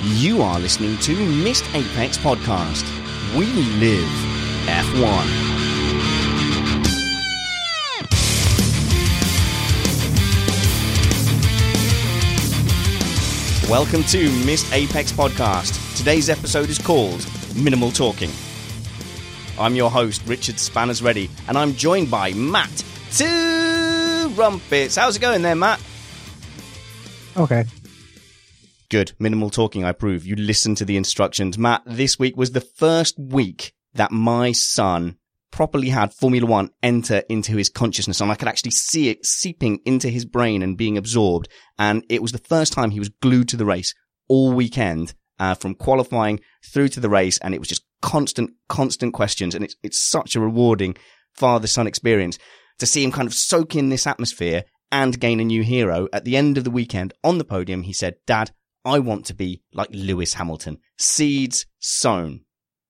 You are listening to Missed Apex Podcast. We live F1. Welcome to Missed Apex Podcast. Today's episode is called Minimal Talking. I'm your host, Richard Spanners Ready, and I'm joined by Matt Two Trumpets. How's it going there, Matt? Okay. Good. Minimal talking, I approve. You listen to the instructions. Matt, this week was the first week that my son properly had Formula One enter into his consciousness and I could actually see it seeping into his brain and being absorbed. And it was the first time he was glued to the race all weekend, uh, from qualifying through to the race. And it was just constant, constant questions. And it's, it's such a rewarding father son experience to see him kind of soak in this atmosphere and gain a new hero. At the end of the weekend on the podium, he said, Dad, I want to be like Lewis Hamilton. Seeds sown.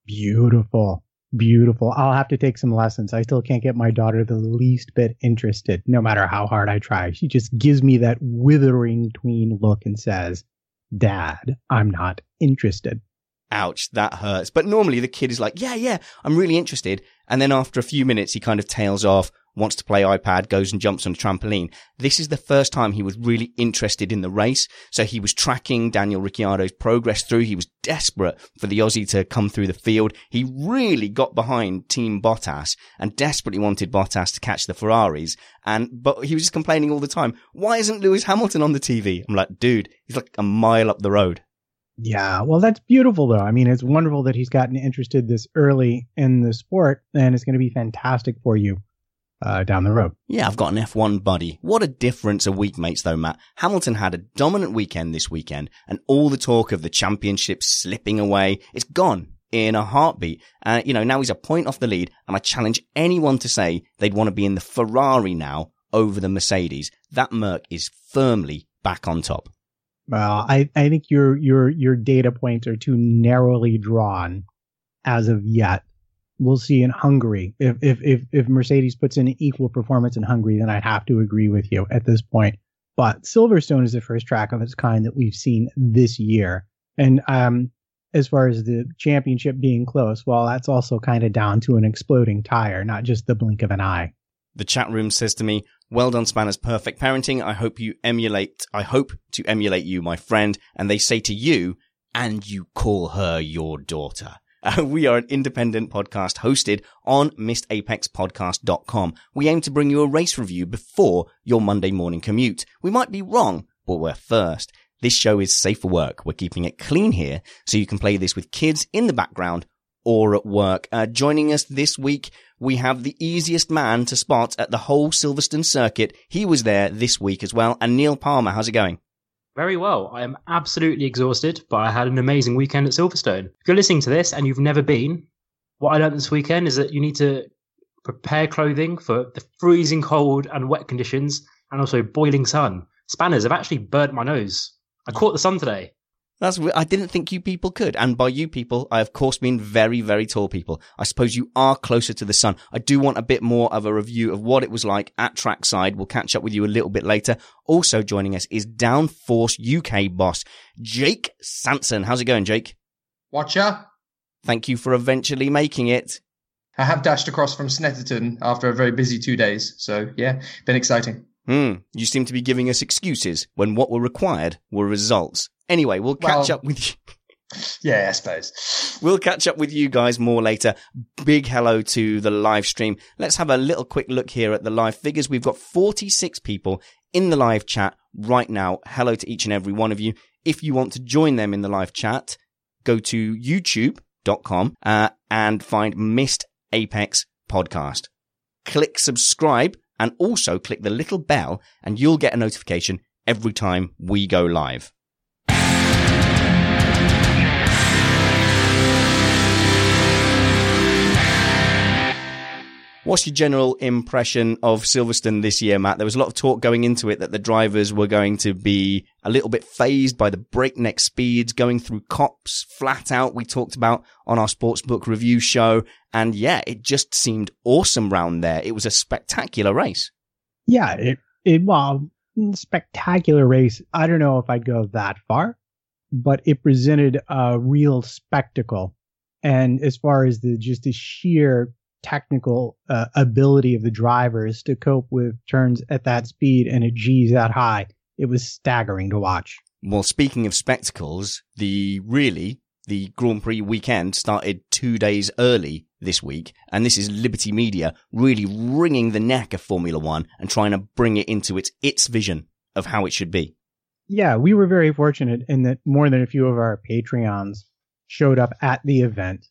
Beautiful. Beautiful. I'll have to take some lessons. I still can't get my daughter the least bit interested, no matter how hard I try. She just gives me that withering tween look and says, Dad, I'm not interested. Ouch, that hurts. But normally the kid is like, yeah, yeah, I'm really interested. And then after a few minutes, he kind of tails off, wants to play iPad, goes and jumps on a trampoline. This is the first time he was really interested in the race. So he was tracking Daniel Ricciardo's progress through. He was desperate for the Aussie to come through the field. He really got behind Team Bottas and desperately wanted Bottas to catch the Ferraris. And, but he was just complaining all the time. Why isn't Lewis Hamilton on the TV? I'm like, dude, he's like a mile up the road. Yeah, well, that's beautiful, though. I mean, it's wonderful that he's gotten interested this early in the sport, and it's going to be fantastic for you uh, down the road. Yeah, I've got an F1 buddy. What a difference a week makes, though, Matt. Hamilton had a dominant weekend this weekend, and all the talk of the championship slipping away, it's gone in a heartbeat. Uh, you know, now he's a point off the lead, and I challenge anyone to say they'd want to be in the Ferrari now over the Mercedes. That Merc is firmly back on top. Well, I, I think your your your data points are too narrowly drawn as of yet. We'll see in Hungary. If if if, if Mercedes puts in an equal performance in Hungary, then I'd have to agree with you at this point. But Silverstone is the first track of its kind that we've seen this year. And um as far as the championship being close, well, that's also kind of down to an exploding tire, not just the blink of an eye. The chat room says to me, well done, Spanner's perfect parenting. I hope you emulate, I hope to emulate you, my friend. And they say to you, and you call her your daughter. Uh, we are an independent podcast hosted on missedapexpodcast.com. We aim to bring you a race review before your Monday morning commute. We might be wrong, but we're first. This show is safe for work. We're keeping it clean here so you can play this with kids in the background or at work. Uh, joining us this week, we have the easiest man to spot at the whole Silverstone circuit. He was there this week as well. Anil Parmar, how's it going? Very well. I am absolutely exhausted, but I had an amazing weekend at Silverstone. If you're listening to this and you've never been, what I learned this weekend is that you need to prepare clothing for the freezing cold and wet conditions and also boiling sun. Spanners have actually burnt my nose. I caught the sun today. That's I didn't think you people could. And by you people, I of course mean very, very tall people. I suppose you are closer to the sun. I do want a bit more of a review of what it was like at trackside. We'll catch up with you a little bit later. Also joining us is Downforce UK boss, Jake Sanson. How's it going, Jake? Watcher. Thank you for eventually making it. I have dashed across from Snetterton after a very busy two days. So yeah, been exciting. Hmm. You seem to be giving us excuses when what were required were results. Anyway, we'll catch well, up with you. Yeah, I suppose. We'll catch up with you guys more later. Big hello to the live stream. Let's have a little quick look here at the live figures. We've got 46 people in the live chat right now. Hello to each and every one of you. If you want to join them in the live chat, go to youtube.com uh, and find Missed Apex podcast. Click subscribe and also click the little bell and you'll get a notification every time we go live. What's your general impression of Silverstone this year, Matt? There was a lot of talk going into it that the drivers were going to be a little bit phased by the breakneck speeds going through Copse flat out. We talked about on our sportsbook review show. And yeah, it just seemed awesome round there. It was a spectacular race. Yeah, it, it, well, spectacular race. I don't know if I'd go that far, but it presented a real spectacle. And as far as the, just the sheer technical uh, ability of the drivers to cope with turns at that speed and at G's that high. It was staggering to watch. Well, speaking of spectacles, the really the Grand Prix weekend started two days early this week, and this is Liberty Media really wringing the neck of Formula One and trying to bring it into its its vision of how it should be. Yeah, we were very fortunate in that more than a few of our Patreons showed up at the event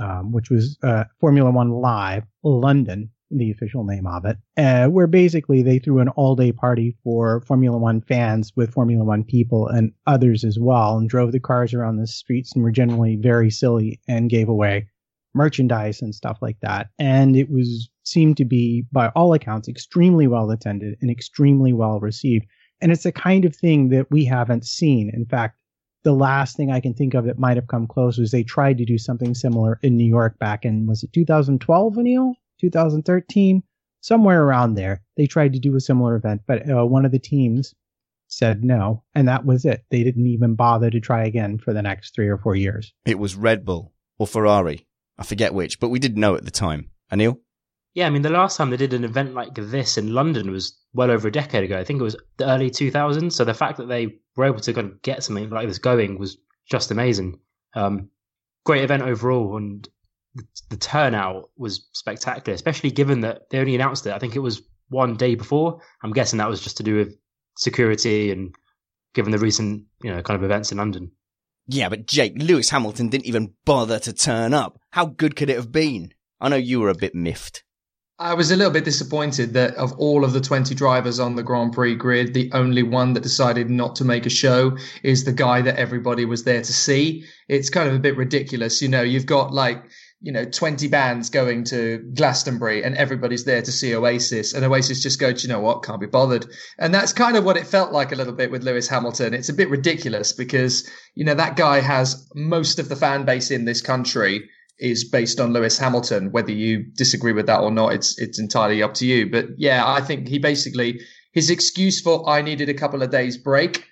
um, which was uh, Formula One Live London, the official name of it, uh, where basically they threw an all day party for Formula One fans with Formula One people and others as well, and drove the cars around the streets and were generally very silly and gave away merchandise and stuff like that. And it was seemed to be, by all accounts, extremely well attended and extremely well received. And it's the kind of thing that we haven't seen. In fact, the last thing I can think of that might have come close was they tried to do something similar in New York back in was it 2012, Anil? 2013, somewhere around there. They tried to do a similar event, but uh, one of the teams said no, and that was it. They didn't even bother to try again for the next three or four years. It was Red Bull or Ferrari. I forget which, but we didn't know at the time. Anil? Yeah, I mean, the last time they did an event like this in London was well over a decade ago. I think it was the early 2000s. So the fact that they were able to kind of get something like this going was just amazing. Um, great event overall, and the, the, turnout was spectacular, especially given that they only announced it. I think it was one day before. I'm guessing that was just to do with security and given the recent, you know, kind of events in London. Yeah, but Jake, Lewis Hamilton didn't even bother to turn up. How good could it have been? I know you were a bit miffed. I was a little bit disappointed that of all of the 20 drivers on the Grand Prix grid, the only one that decided not to make a show is the guy that everybody was there to see. It's kind of a bit ridiculous. You know, you've got like, you know, 20 bands going to Glastonbury and everybody's there to see Oasis and Oasis just go, you know what? Can't be bothered. And that's kind of what it felt like a little bit with Lewis Hamilton. It's a bit ridiculous because, you know, that guy has most of the fan base in this country is based on Lewis Hamilton. Whether you disagree with that or not, it's it's entirely up to you. But yeah, I think he basically his excuse for I needed a couple of days break.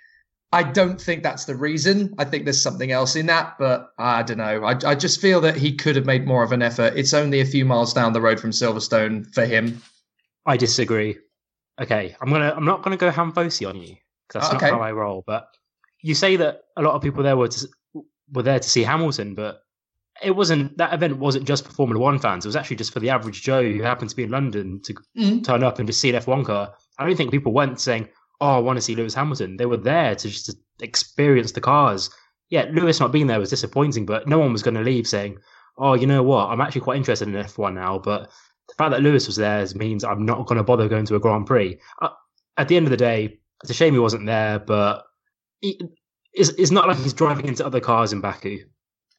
I don't think that's the reason. I think there's something else in that, but I don't know. I, I just feel that he could have made more of an effort. It's only a few miles down the road from Silverstone for him. I disagree. Okay, I'm gonna. I'm not gonna go hamfosi on you because that's okay. not how I roll. But you say that a lot of people there were to, were there to see Hamilton, but it wasn't that event wasn't just for Formula One fans. It was actually just for the average Joe who happened to be in London to mm. turn up and just see an F1 car. I don't think people went saying, "Oh, I want to see Lewis Hamilton." They were there to just experience the cars. Yeah, Lewis not being there was disappointing, but no one was going to leave saying, oh, you know what? I'm actually quite interested in F1 now, but the fact that Lewis was there means I'm not going to bother going to a Grand Prix. Uh, at the end of the day, it's a shame he wasn't there, but he, it's, it's not like he's driving into other cars in Baku.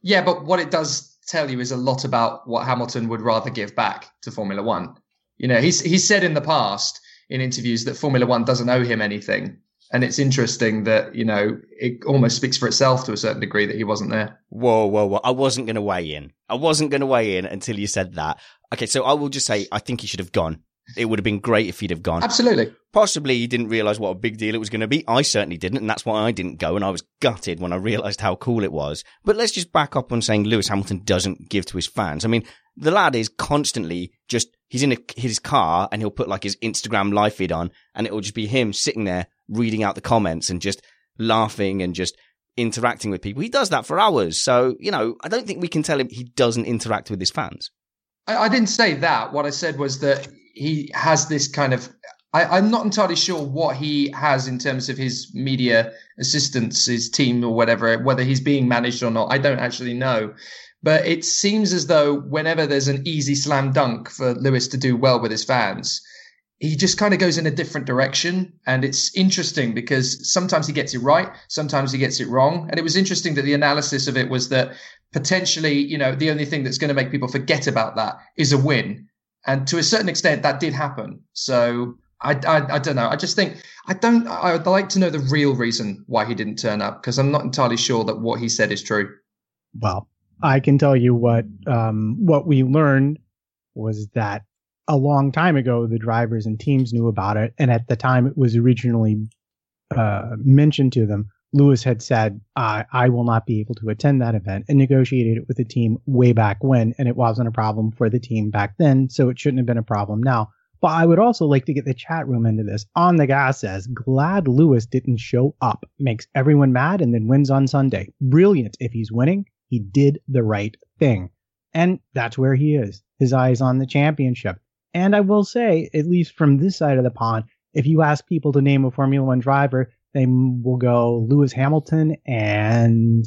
Yeah, but what it does tell you is a lot about what Hamilton would rather give back to Formula One. You know, he's he's said in the past in interviews that Formula One doesn't owe him anything. And it's interesting that, you know, it almost speaks for itself to a certain degree that he wasn't there. Whoa, whoa, whoa. I wasn't going to weigh in. I wasn't going to weigh in until you said that. Okay, so I will just say I think he should have gone. It would have been great if he'd have gone. Absolutely. Possibly he didn't realize what a big deal it was going to be. I certainly didn't, and that's why I didn't go, and I was gutted when I realized how cool it was. But let's just back up on saying Lewis Hamilton doesn't give to his fans. I mean, the lad is constantly just, he's in a, his car and he'll put like his Instagram live feed on, and it'll just be him sitting there reading out the comments and just laughing and just interacting with people. He does that for hours. So, you know, I don't think we can tell him he doesn't interact with his fans. I, I didn't say that. What I said was that he has this kind of. I, am not entirely sure what he has in terms of his media assistants, his team or whatever, whether he's being managed or not. I don't actually know. But it seems as though whenever there's an easy slam dunk for Lewis to do well with his fans, he just kind of goes in a different direction. And it's interesting because sometimes he gets it right, sometimes he gets it wrong. And it was interesting that the analysis of it was that potentially, you know, the only thing that's going to make people forget about that is a win. And to a certain extent, that did happen. So I, I, I don't know. I just think I don't. I would like to know the real reason why he didn't turn up because I'm not entirely sure that what he said is true. Well, I can tell you what um, what we learned was that a long time ago the drivers and teams knew about it, and at the time it was originally uh, mentioned to them, Lewis had said, I, will not be able to attend that event and negotiated it with the team way back when, and it wasn't a problem for the team back then, so it shouldn't have been a problem now. But I would also like to get the chat room into this. On the gas says, glad Lewis didn't show up. Makes everyone mad and then wins on Sunday. Brilliant. If he's winning, he did the right thing. And that's where he is. His eyes on the championship. And I will say, at least from this side of the pond, if you ask people to name a Formula One driver, they will go Lewis Hamilton and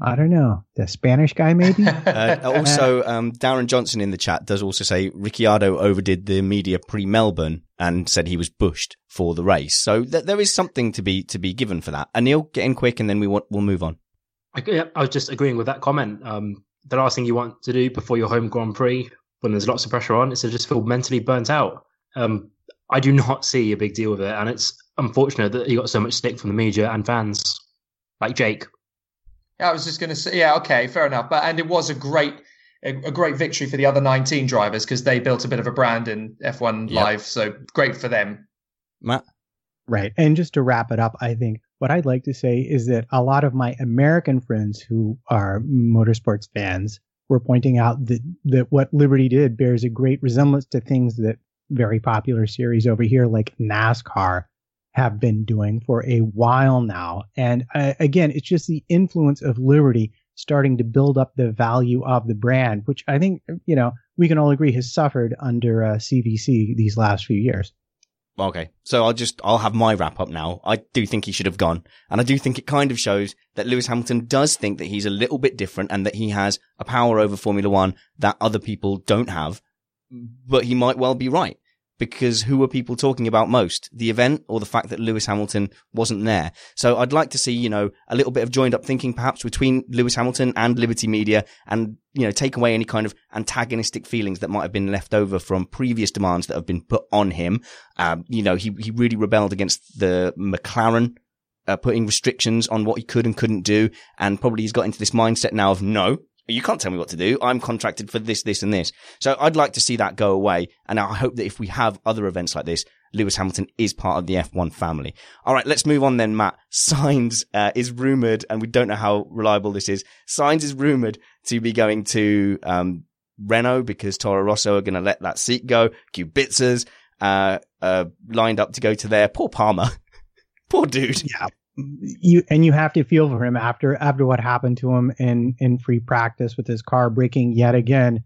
I don't know, the Spanish guy maybe. uh, also, um, Darren Johnson in the chat does also say Ricciardo overdid the media pre Melbourne and said he was bushed for the race. So th- there is something to be to be given for that. Anil, get in quick, and then we want, we'll move on. I, I was just agreeing with that comment. Um, the last thing you want to do before your home Grand Prix, when there's lots of pressure on, is to just feel mentally burnt out. Um, I do not see a big deal with it, and it's unfortunate that he got so much stick from the media and fans, like Jake. Yeah, I was just going to say, yeah, okay, fair enough. But and it was a great, a, a great victory for the other 19 drivers because they built a bit of a brand in F1 yep. Live, so great for them. Matt, right? And just to wrap it up, I think what I'd like to say is that a lot of my American friends who are motorsports fans were pointing out that that what Liberty did bears a great resemblance to things that very popular series over here like NASCAR have been doing for a while now. And uh, again, it's just the influence of Liberty starting to build up the value of the brand, which I think, you know, we can all agree has suffered under uh, CVC these last few years. Okay. So I'll just, I'll have my wrap up now. I do think he should have gone. And I do think it kind of shows that Lewis Hamilton does think that he's a little bit different and that he has a power over Formula One that other people don't have. But he might well be right because who were people talking about most? The event or the fact that Lewis Hamilton wasn't there? So I'd like to see, you know, a little bit of joined up thinking perhaps between Lewis Hamilton and Liberty Media and, you know, take away any kind of antagonistic feelings that might have been left over from previous demands that have been put on him. Um, you know, he, he really rebelled against the McLaren uh, putting restrictions on what he could and couldn't do. And probably he's got into this mindset now of no, you can't tell me what to do. I'm contracted for this, this and this. So I'd like to see that go away. And I hope that if we have other events like this, Lewis Hamilton is part of the F1 family. All right, let's move on then, Matt. Sainz uh, is rumored, and we don't know how reliable this is. Sainz is rumored to be going to um, Renault because Toro Rosso are going to let that seat go. Kubicas uh, uh, lined up to go to there. Poor Palmer. Poor dude. Yeah you and you have to feel for him after after what happened to him in in free practice with his car breaking yet again.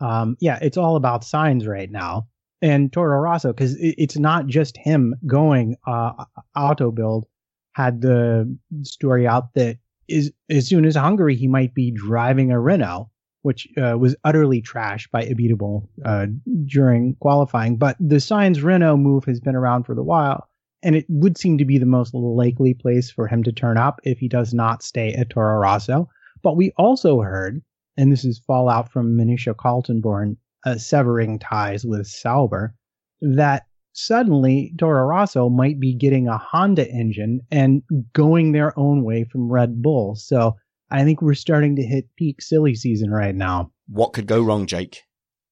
Um, yeah, it's all about Sainz right now and Toro Rosso because it, it's not just him going. Uh, Auto Bild had the story out that is as soon as Hungary he might be driving a Renault, which uh, was utterly trashed by Abiteboul uh, during qualifying. But the Sainz Renault move has been around for the while, and it would seem to be the most likely place for him to turn up if he does not stay at Toro Rosso. But we also heard, and this is fallout from Monisha Kaltenborn uh, severing ties with Sauber, that suddenly Toro Rosso might be getting a Honda engine and going their own way from Red Bull. So I think we're starting to hit peak silly season right now. What could go wrong, Jake?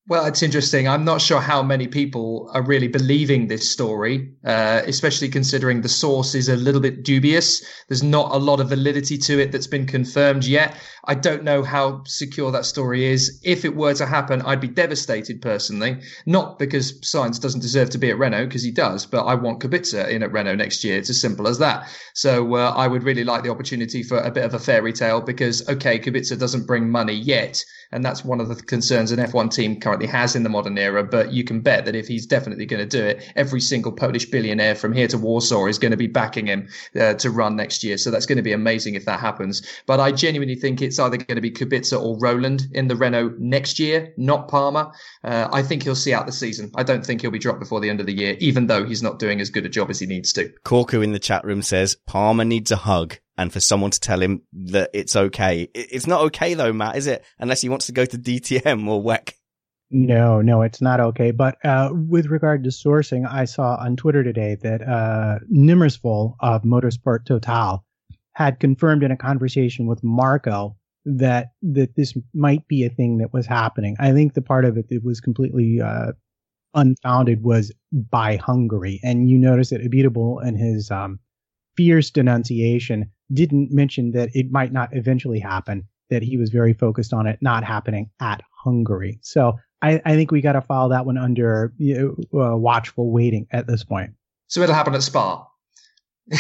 Well, it's interesting. I'm not sure how many people are really believing this story, uh, especially considering the source is a little bit dubious. There's not a lot of validity to it that's been confirmed yet. I don't know how secure that story is. If it were to happen, I'd be devastated personally. Not because Sainz doesn't deserve to be at Renault, because he does, but I want Kubica in at Renault next year. It's as simple as that. So uh, I would really like the opportunity for a bit of a fairy tale because, okay, Kubica doesn't bring money yet and that's one of the concerns an F1 team currently has in the modern era. But you can bet that if he's definitely going to do it, every single Polish billionaire from here to Warsaw is going to be backing him uh, to run next year. So that's going to be amazing if that happens. But I genuinely think it's either going to be Kubica or Rowland in the Renault next year, not Palmer. Uh, I think he'll see out the season. I don't think he'll be dropped before the end of the year, even though he's not doing as good a job as he needs to. Corku in the chat room says Palmer needs a hug and for someone to tell him that it's okay. It's not okay though, Matt, is it? Unless he wants to go to DTM or WEC. No, no, it's not okay. But uh, with regard to sourcing, I saw on Twitter today that uh, Nimmervoll of Motorsport Total had confirmed in a conversation with Marko that that this might be a thing that was happening. I think the part of it that was completely uh, unfounded was by Hungary, and you notice that Abiteboul and his um, fierce denunciation didn't mention that it might not eventually happen, that he was very focused on it not happening at Hungary. So I, I think we got to file that one under you know, uh, watchful waiting at this point. So it'll happen at Spa.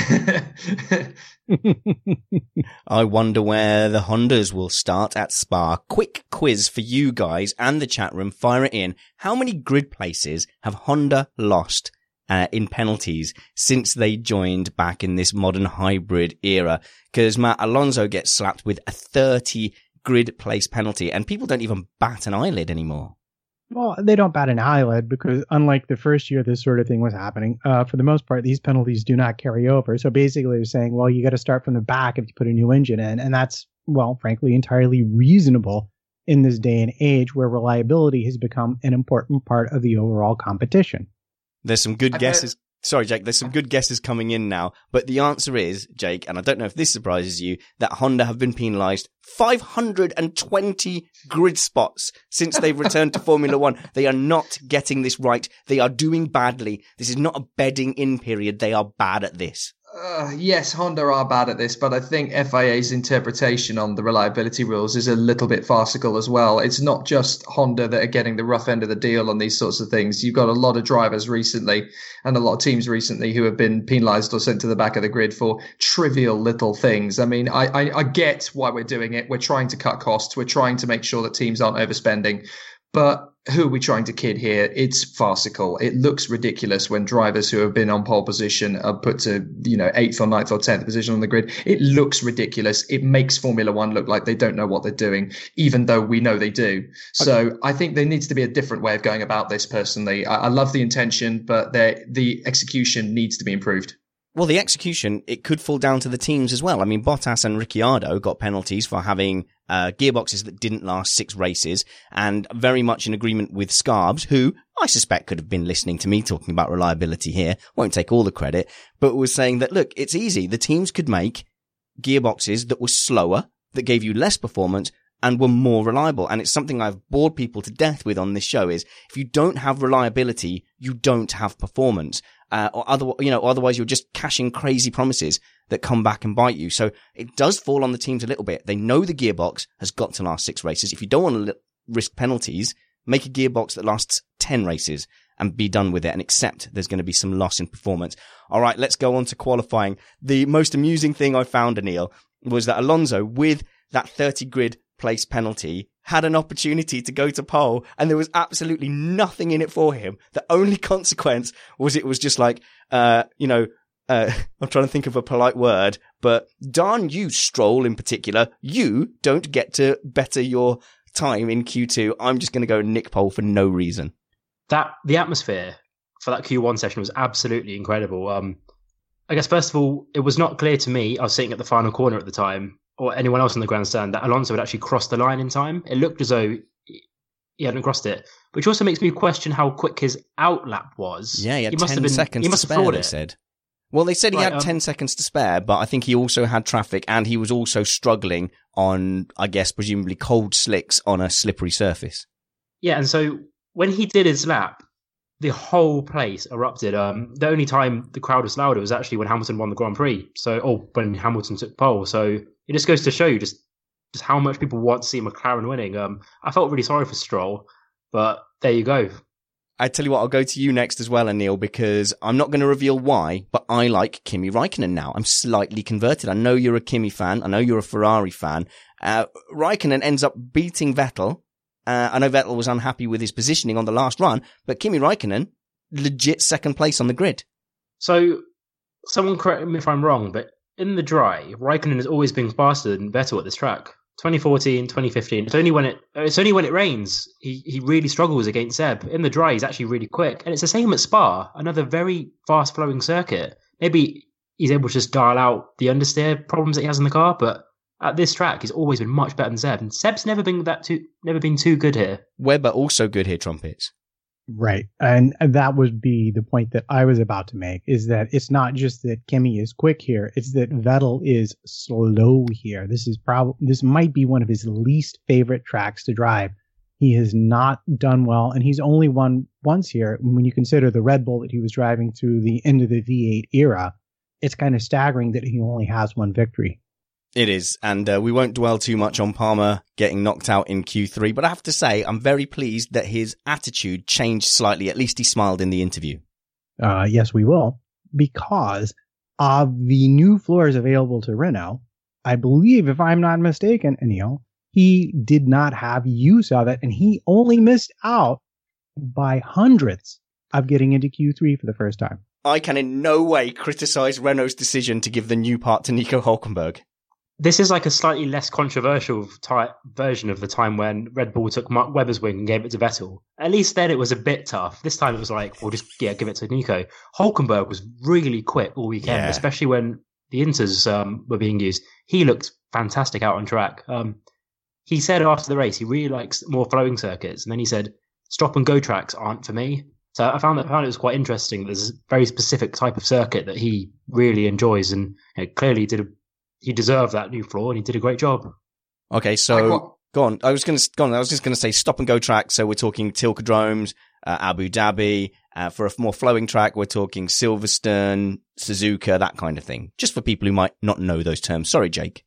I wonder where the Hondas will start at Spa. Quick quiz for you guys and the chat room. Fire it in. How many grid places have Honda lost uh, in penalties since they joined back in this modern hybrid era. Because Matt Alonso gets slapped with a 30 grid place penalty and people don't even bat an eyelid anymore. Well, they don't bat an eyelid because unlike the first year this sort of thing was happening, uh, for the most part, these penalties do not carry over. So basically they're saying, well, you got to start from the back if you put a new engine in. And that's, well, frankly, entirely reasonable in this day and age where reliability has become an important part of the overall competition. There's some good guesses. Sorry, Jake, there's some oh. good guesses coming in now, but the answer is, Jake, and I don't know if this surprises you, that Honda have been penalized 520 grid spots since they've returned to Formula One. They are not getting this right. They are doing badly. This is not a bedding in period. They are bad at this. Uh, yes, Honda are bad at this, but I think FIA's interpretation on the reliability rules is a little bit farcical as well. It's not just Honda that are getting the rough end of the deal on these sorts of things. You've got a lot of drivers recently and a lot of teams recently who have been penalized or sent to the back of the grid for trivial little things. I mean, I, I, I get why we're doing it. We're trying to cut costs. We're trying to make sure that teams aren't overspending. But who are we trying to kid here? It's farcical. It looks ridiculous when drivers who have been on pole position are put to, you know, eighth or ninth or tenth position on the grid. It looks ridiculous. It makes Formula One look like they don't know what they're doing, even though we know they do. So I think there needs to be a different way of going about this personally. I, I love the intention, but the execution needs to be improved. Well, the execution, it could fall down to the teams as well. I mean, Bottas and Ricciardo got penalties for having uh, gearboxes that didn't last six races and very much in agreement with Scarbs, who I suspect could have been listening to me talking about reliability here. Won't take all the credit, but was saying that, look, it's easy. The teams could make gearboxes that were slower, that gave you less performance, and were more reliable. And it's something I've bored people to death with on this show is if you don't have reliability, you don't have performance uh, or other, you know, otherwise you're just cashing crazy promises that come back and bite you. So it does fall on the teams a little bit. They know the gearbox has got to last six races. If you don't want to risk penalties, make a gearbox that lasts 10 races and be done with it and accept there's going to be some loss in performance. All right, let's go on to qualifying. The most amusing thing I found, Anil, was that Alonso with that 30 grid place penalty had an opportunity to go to pole and there was absolutely nothing in it for him. The only consequence was it was just like, uh, you know, uh, I'm trying to think of a polite word, but darn you, Stroll in particular, you don't get to better your time in Q2, I'm just going to go Nick Pole for no reason. That the atmosphere for that Q1 session was absolutely incredible. Um, I guess first of all, it was not clear to me. I was sitting at the final corner at the time, or anyone else in the grandstand, that Alonso had actually crossed the line in time. It looked as though he hadn't crossed it, which also makes me question how quick his outlap was. Yeah, he had he must 10 have been, seconds He to must spare, have they it. said. Well, they said he Right, had um, 10 seconds to spare, but I think he also had traffic and he was also struggling on, I guess, presumably cold slicks on a slippery surface. Yeah, and so when he did his lap, the whole place erupted. Um, the only time the crowd was louder was actually when Hamilton won the Grand Prix. So, or when Hamilton took pole. So it just goes to show you just just how much people want to see McLaren winning. Um, I felt really sorry for Stroll, but there you go. I tell you what, I'll go to you next as well, Anil, because I'm not going to reveal why, but I like Kimi Raikkonen now. I'm slightly converted. I know you're a Kimi fan. I know you're a Ferrari fan. Uh, Raikkonen ends up beating Vettel. Uh, I know Vettel was unhappy with his positioning on the last run, but Kimi Raikkonen, legit second place on the grid. So, someone correct me if I'm wrong, but in the dry, Raikkonen has always been faster than Vettel at this track. 2014, 2015. It's only when it it's only when it rains he he really struggles against Seb. In the dry, he's actually really quick, and it's the same at Spa, another very fast flowing circuit. Maybe he's able to just dial out the understeer problems that he has in the car, but at this track, he's always been much better than Seb. And Seb's never been that too never been too good here. Webber also good here, trumpets. Right. And that would be the point that I was about to make is that it's not just that Kimi is quick here, it's that Vettel is slow here. This is probably this might be one of his least favorite tracks to drive. He has not done well and he's only won once here when you consider the Red Bull that he was driving through the end of the V8 era. It's kind of staggering that he only has one victory. It is, and uh, we won't dwell too much on Palmer getting knocked out in Q3, but I have to say, I'm very pleased that his attitude changed slightly. At least he smiled in the interview. Uh, yes, we will, because of the new floors available to Renault. I believe, if I'm not mistaken, Anil, he did not have use of it, and he only missed out by hundredths of getting into Q3 for the first time. I can in no way criticize Renault's decision to give the new part to Nico Hulkenberg. This is like a slightly less controversial type version of the time when Red Bull took Mark Webber's wing and gave it to Vettel. At least then it was a bit tough. This time it was like, well, just yeah, give it to Nico. Hulkenberg was really quick all weekend, Yeah. especially when the inters um, were being used. He looked fantastic out on track. Um, he said after the race he really likes more flowing circuits, and then he said stop and go tracks aren't for me. So I found that I found it was quite interesting. There's a very specific type of circuit that he really enjoys, and you know, clearly did a, he deserved that new floor, and he did a great job. Okay, I so quite- go on. I was going to go on. I was just going to say stop and go track. So we're talking Tilkedromes, uh, Abu Dhabi. Uh, for a more flowing track, we're talking Silverstone, Suzuka, that kind of thing. Just for people who might not know those terms. Sorry, Jake.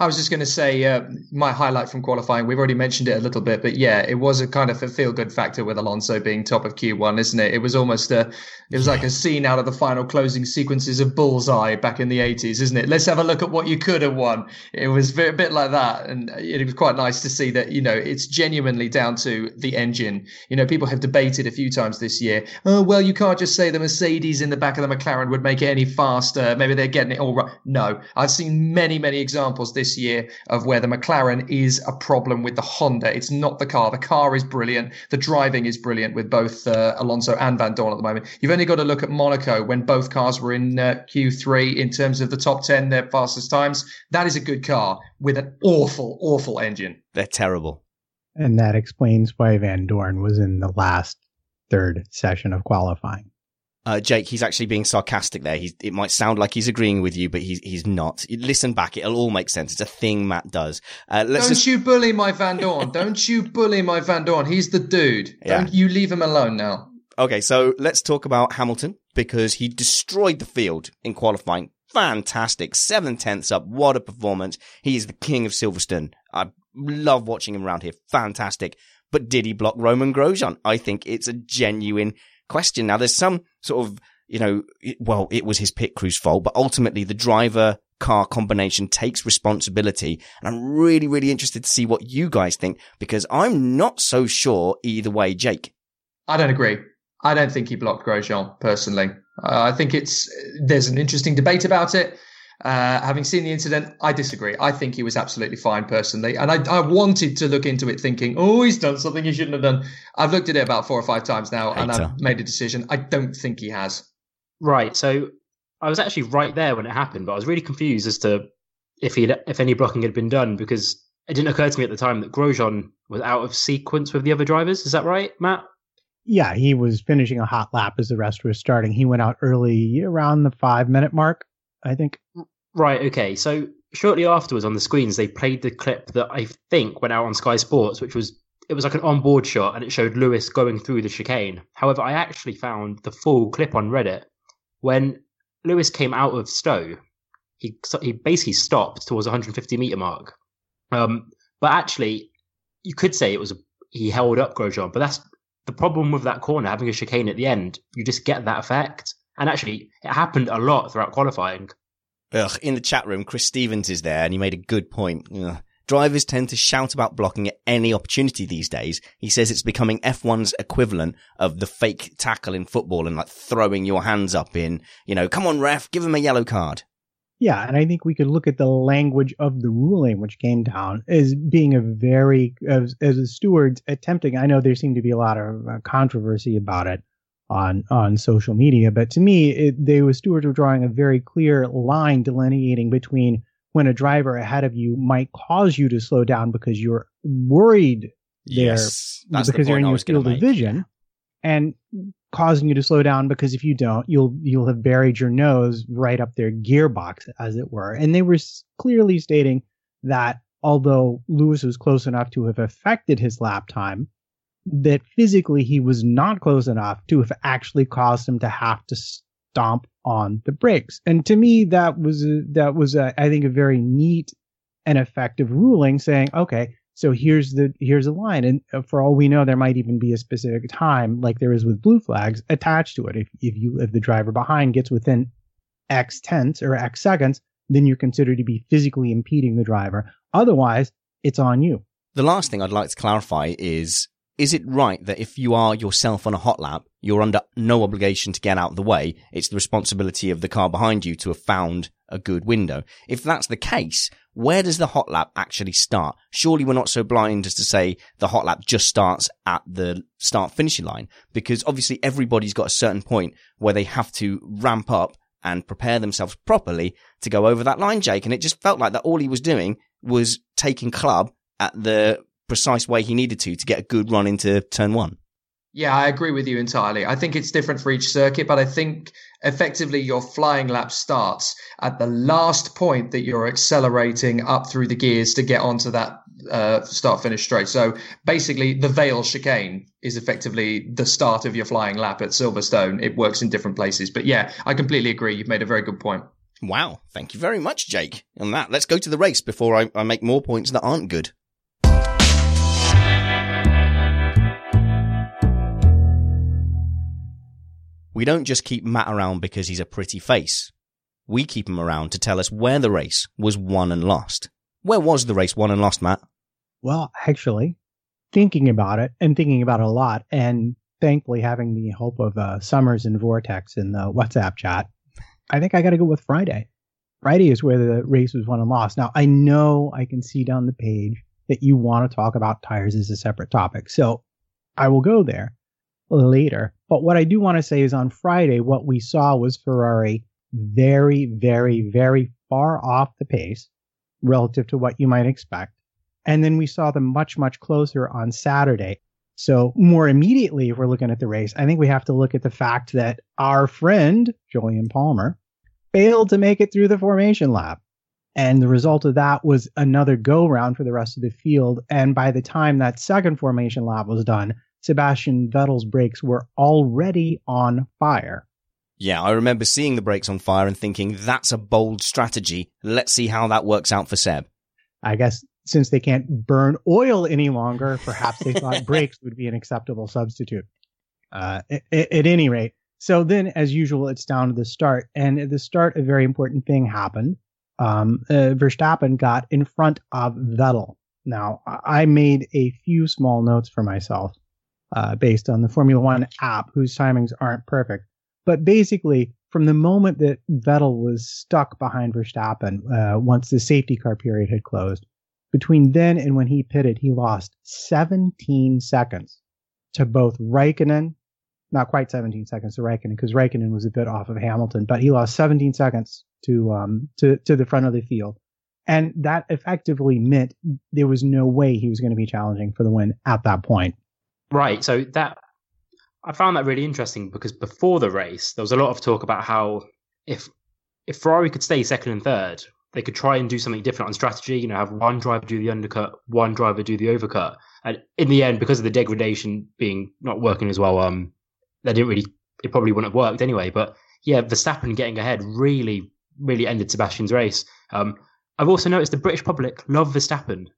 I was just going to say uh, my highlight from qualifying. We've already mentioned it a little bit, but yeah, it was a kind of a feel-good factor with Alonso being top of Q1, isn't it? It was almost a, it was like a scene out of the final closing sequences of Bullseye back in the 80s, isn't it? Let's have a look at what you could have won. It was a bit like that, and it was quite nice to see that. You know, it's genuinely down to the engine. You know, people have debated a few times this year. Oh well, you can't just say the Mercedes in the back of the McLaren would make it any faster. Maybe they're getting it all right. No, I've seen many, many examples this year of where the McLaren is a problem with the Honda. It's not the car. The car is brilliant. The driving is brilliant with both uh, Alonso and Vandoorne at the moment. You've only got to look at Monaco when both cars were in uh, Q3 in terms of the top 10, their fastest times. That is a good car with an awful, awful engine. They're terrible. And that explains why Vandoorne was in the last third session of qualifying. Uh, Jake, he's actually being sarcastic there. He's, it might sound like he's agreeing with you, but he's, he's not. Listen back. It'll all make sense. It's a thing Matt does. Uh, let's Don't just, you bully my Vandoorne. Don't you bully my Vandoorne. He's the dude. Yeah. Don't you leave him alone now. okay. So let's talk about Hamilton because he destroyed the field in qualifying. Fantastic. Seven tenths up. What a performance. He is the king of Silverstone. I love watching him around here. Fantastic. But did he block Romain Grosjean? I think it's a genuine question. Now there's some sort of, you know, well, it was his pit crew's fault, but ultimately the driver car combination takes responsibility. And I'm really, really interested to see what you guys think because I'm not so sure either way, Jake. I don't agree. I don't think he blocked Grosjean personally. Uh, I think it's there's an interesting debate about it. Uh, having seen the incident, I disagree. I think he was absolutely fine personally. And I, I, wanted to look into it thinking, oh, he's done something he shouldn't have done. I've looked at it about four or five times now Hater. and I've made a decision. I don't think he has. Right. So I was actually right there when it happened, but I was really confused as to if he if any blocking had been done because it didn't occur to me at the time that Grosjean was out of sequence with the other drivers. Is that right, Matt? Yeah, he was finishing a hot lap as the rest were starting. He went out early around the five minute mark, I think. Right, okay. So shortly afterwards on the screens, they played the clip that I think went out on Sky Sports, which was it was like an onboard shot and it showed Lewis going through the chicane. However, I actually found the full clip on Reddit. When Lewis came out of Stowe, he he basically stopped towards 150 meter mark. Um, but actually, you could say it was a, he held up Grosjean, but that's the problem with that corner having a chicane at the end. You just get that effect, and actually, it happened a lot throughout qualifying. Ugh, in the chat room, Chris Stevens is there, and he made a good point. Ugh. Drivers tend to shout about blocking at any opportunity these days. He says it's becoming F1's equivalent of the fake tackle in football and like throwing your hands up in, you know, come on ref, give him a yellow card. Yeah, and I think we could look at the language of the ruling which came down as being a very, as, as the stewards attempting. I know there seemed to be a lot of uh, controversy about it on on social media, but to me, it, they were stewards were drawing a very clear line delineating between when a driver ahead of you might cause you to slow down because you're worried yes, there because you're in your field of vision, and causing you to slow down because if you don't, you'll you'll have buried your nose right up their gearbox, as it were. And they were clearly stating that although Lewis was close enough to have affected his lap time, that physically he was not close enough to have actually caused him to have to stomp on the brakes. And to me, that was a, that was a, I think a very neat and effective ruling, saying, okay, so here's the here's a line, and uh, for all we know, there might even be a specific time, like there is with blue flags, attached to it. If if you if the driver behind gets within X tenths or X seconds, then you're considered to be physically impeding the driver. Otherwise, it's on you. The last thing I'd like to clarify is is it right that if you are yourself on a hot lap, you're under no obligation to get out of the way? It's the responsibility of the car behind you to have found a good window. If that's the case, where does the hot lap actually start? Surely we're not so blind as to say the hot lap just starts at the start finishing line because obviously everybody's got a certain point where they have to ramp up and prepare themselves properly to go over that line, Jake. And it just felt like that all he was doing was taking club at the precise way he needed to to get a good run into turn one. Yeah, I agree with you entirely. I think it's different for each circuit, but I think effectively your flying lap starts at the last point that you're accelerating up through the gears to get onto that uh, start finish straight. So basically, the Vale chicane is effectively the start of your flying lap at Silverstone. It works in different places. But yeah, I completely agree. You've made a very good point. Wow. Thank you very much, Jake. On that, let's go to the race before I, I make more points that aren't good. We don't just keep Matt around because he's a pretty face. We keep him around to tell us where the race was won and lost. Where was the race won and lost, Matt? Well, actually, thinking about it and thinking about it a lot, and thankfully having the hope of uh, Summers and Vortex in the WhatsApp chat, I think I got to go with Friday. Friday is where the race was won and lost. Now, I know I can see down the page that you want to talk about tires as a separate topic. So I will go there later. But what I do want to say is on Friday, what we saw was Ferrari very, very, very far off the pace relative to what you might expect. And then we saw them much, much closer on Saturday. So more immediately, if we're looking at the race, I think we have to look at the fact that our friend, Jolyon Palmer, failed to make it through the formation lap. And the result of that was another go round for the rest of the field. And by the time that second formation lap was done, Sebastian Vettel's brakes were already on fire. Yeah, I remember seeing the brakes on fire and thinking, that's a bold strategy. Let's see how that works out for Seb. I guess since they can't burn oil any longer, perhaps they thought brakes would be an acceptable substitute. Uh, at, at, any rate, so then, as usual, it's down to the start. And at the start, a very important thing happened. Um, uh, Verstappen got in front of Vettel. Now, I made a few small notes for myself uh, based on the Formula One app, whose timings aren't perfect. But basically, from the moment that Vettel was stuck behind Verstappen uh, once the safety car period had closed, between then and when he pitted, he lost 17 seconds to both Raikkonen, not quite 17 seconds to Raikkonen because Raikkonen was a bit off of Hamilton, but he lost 17 seconds to um to to the front of the field. And that effectively meant there was no way he was going to be challenging for the win at that point. Right. So that I found that really interesting because before the race, there was a lot of talk about how if if Ferrari could stay second and third, they could try and do something different on strategy. You know, have one driver do the undercut, one driver do the overcut, and in the end, because of the degradation being not working as well, um, they didn't really. It probably wouldn't have worked anyway. But yeah, Verstappen getting ahead really, really ended Sebastian's race. Um, I've also noticed the British public love Verstappen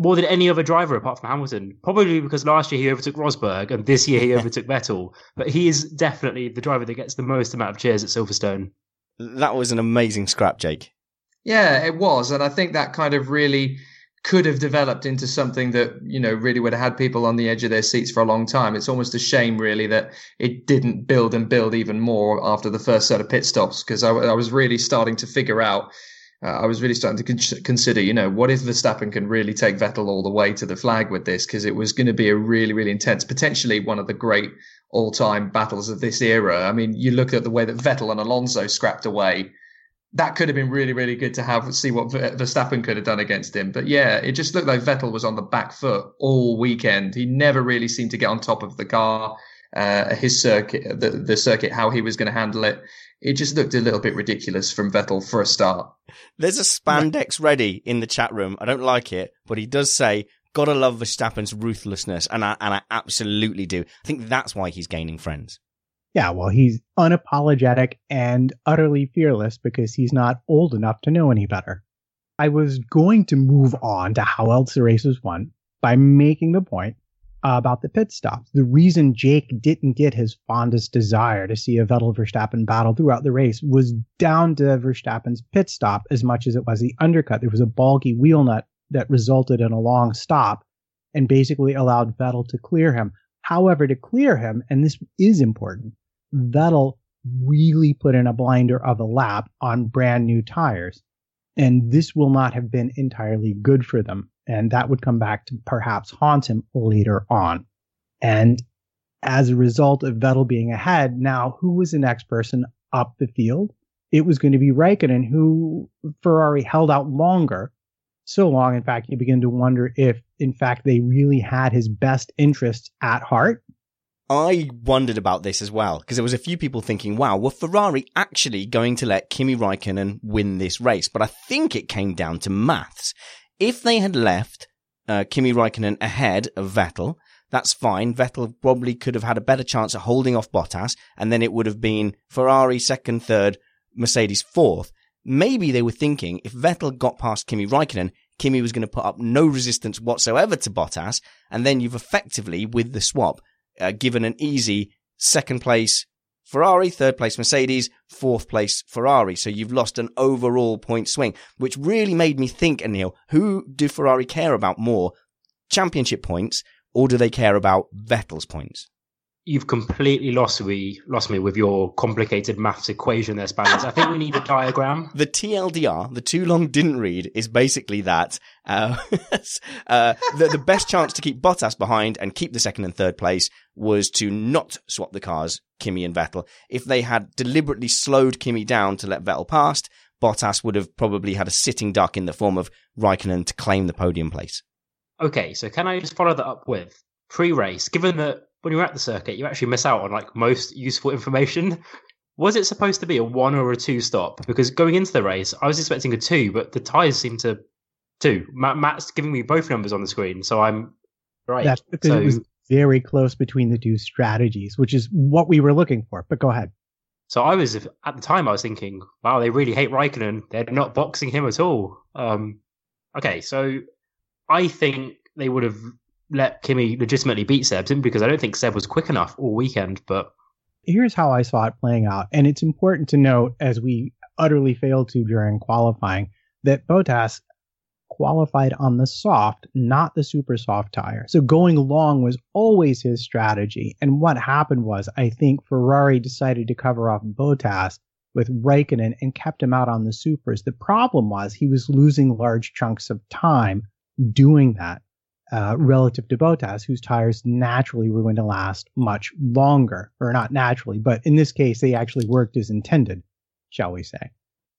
more than any other driver apart from Hamilton. Probably because last year he overtook Rosberg and this year he overtook Vettel. But he is definitely the driver that gets the most amount of cheers at Silverstone. That was an amazing scrap, Jake. Yeah, it was. And I think that kind of really could have developed into something that, you know, really would have had people on the edge of their seats for a long time. It's almost a shame, really, that it didn't build and build even more after the first set of pit stops because I, I was really starting to figure out uh, I was really starting to con- consider, you know, what if Verstappen can really take Vettel all the way to the flag with this? Because it was going to be a really, really intense, potentially one of the great all time battles of this era. I mean, you look at the way that Vettel and Alonso scrapped away. That could have been really, really good to have see what Verstappen could have done against him. But yeah, it just looked like Vettel was on the back foot all weekend. He never really seemed to get on top of the car, uh, his circuit, the, the circuit, how he was going to handle it it just looked a little bit ridiculous from Vettel for a start. There's a Spanners Ready in the chat room. I don't like it, but he does say, "Gotta love Verstappen's ruthlessness," and I and I absolutely do. I think that's why he's gaining friends. Yeah, well, he's unapologetic and utterly fearless because he's not old enough to know any better. I was going to move on to how else the race was won by making the point uh, about the pit stops. The reason Jake didn't get his fondest desire to see a Vettel Verstappen battle throughout the race was down to Verstappen's pit stop as much as it was the undercut. There was a bulky wheel nut that resulted in a long stop and basically allowed Vettel to clear him. However, to clear him, and this is important, Vettel really put in a blinder of a lap on brand new tires. And this will not have been entirely good for them and that would come back to perhaps haunt him later on. And as a result of Vettel being ahead, now who was the next person up the field? It was going to be Raikkonen, who Ferrari held out longer. So long, in fact, you begin to wonder if, in fact, they really had his best interests at heart. I wondered about this as well because there was a few people thinking, "Wow, were Ferrari actually going to let Kimi Raikkonen win this race?" But I think it came down to maths. If they had left uh, Kimi Raikkonen ahead of Vettel, that's fine. Vettel probably could have had a better chance of holding off Bottas, and then it would have been Ferrari second, third, Mercedes fourth. Maybe they were thinking if Vettel got past Kimi Raikkonen, Kimi was going to put up no resistance whatsoever to Bottas, and then you've effectively, with the swap, uh, given an easy second place Ferrari, third place Mercedes, fourth place Ferrari. So you've lost an overall point swing, which really made me think, Anil, who do Ferrari care about more? Championship points, or do they care about Vettel's points? You've completely lost me lost me with your complicated maths equation there, Spanners. I think we need a diagram. The TLDR, the too long didn't read, is basically that uh, uh, the, the best chance to keep Bottas behind and keep the second and third place was to not swap the cars, Kimi and Vettel. If they had deliberately slowed Kimi down to let Vettel past, Bottas would have probably had a sitting duck in the form of Raikkonen to claim the podium place. Okay, so can I just follow that up with pre-race? Given that when you're at the circuit, you actually miss out on like most useful information. Was it supposed to be a one or a two stop? Because going into the race, I was expecting a two, but the tires seem to two. Matt, Matt's giving me both numbers on the screen, so I'm right. That's because so, it was very close between the two strategies, which is what we were looking for. But go ahead. So I was at the time I was thinking, wow, they really hate Raikkonen. They're not boxing him at all. Um, okay, so I think they would have let Kimi legitimately beat Seb simply because I don't think Seb was quick enough all weekend. But here's how I saw it playing out, and it's important to note as we utterly failed to during qualifying that Bottas qualified on the soft, not the super soft tire. So going long was always his strategy. And what happened was, I think Ferrari decided to cover off Bottas with Raikkonen and kept him out on the supers. The problem was he was losing large chunks of time doing that uh, relative to Bottas, whose tires naturally were going to last much longer, or not naturally, but in this case, they actually worked as intended, shall we say.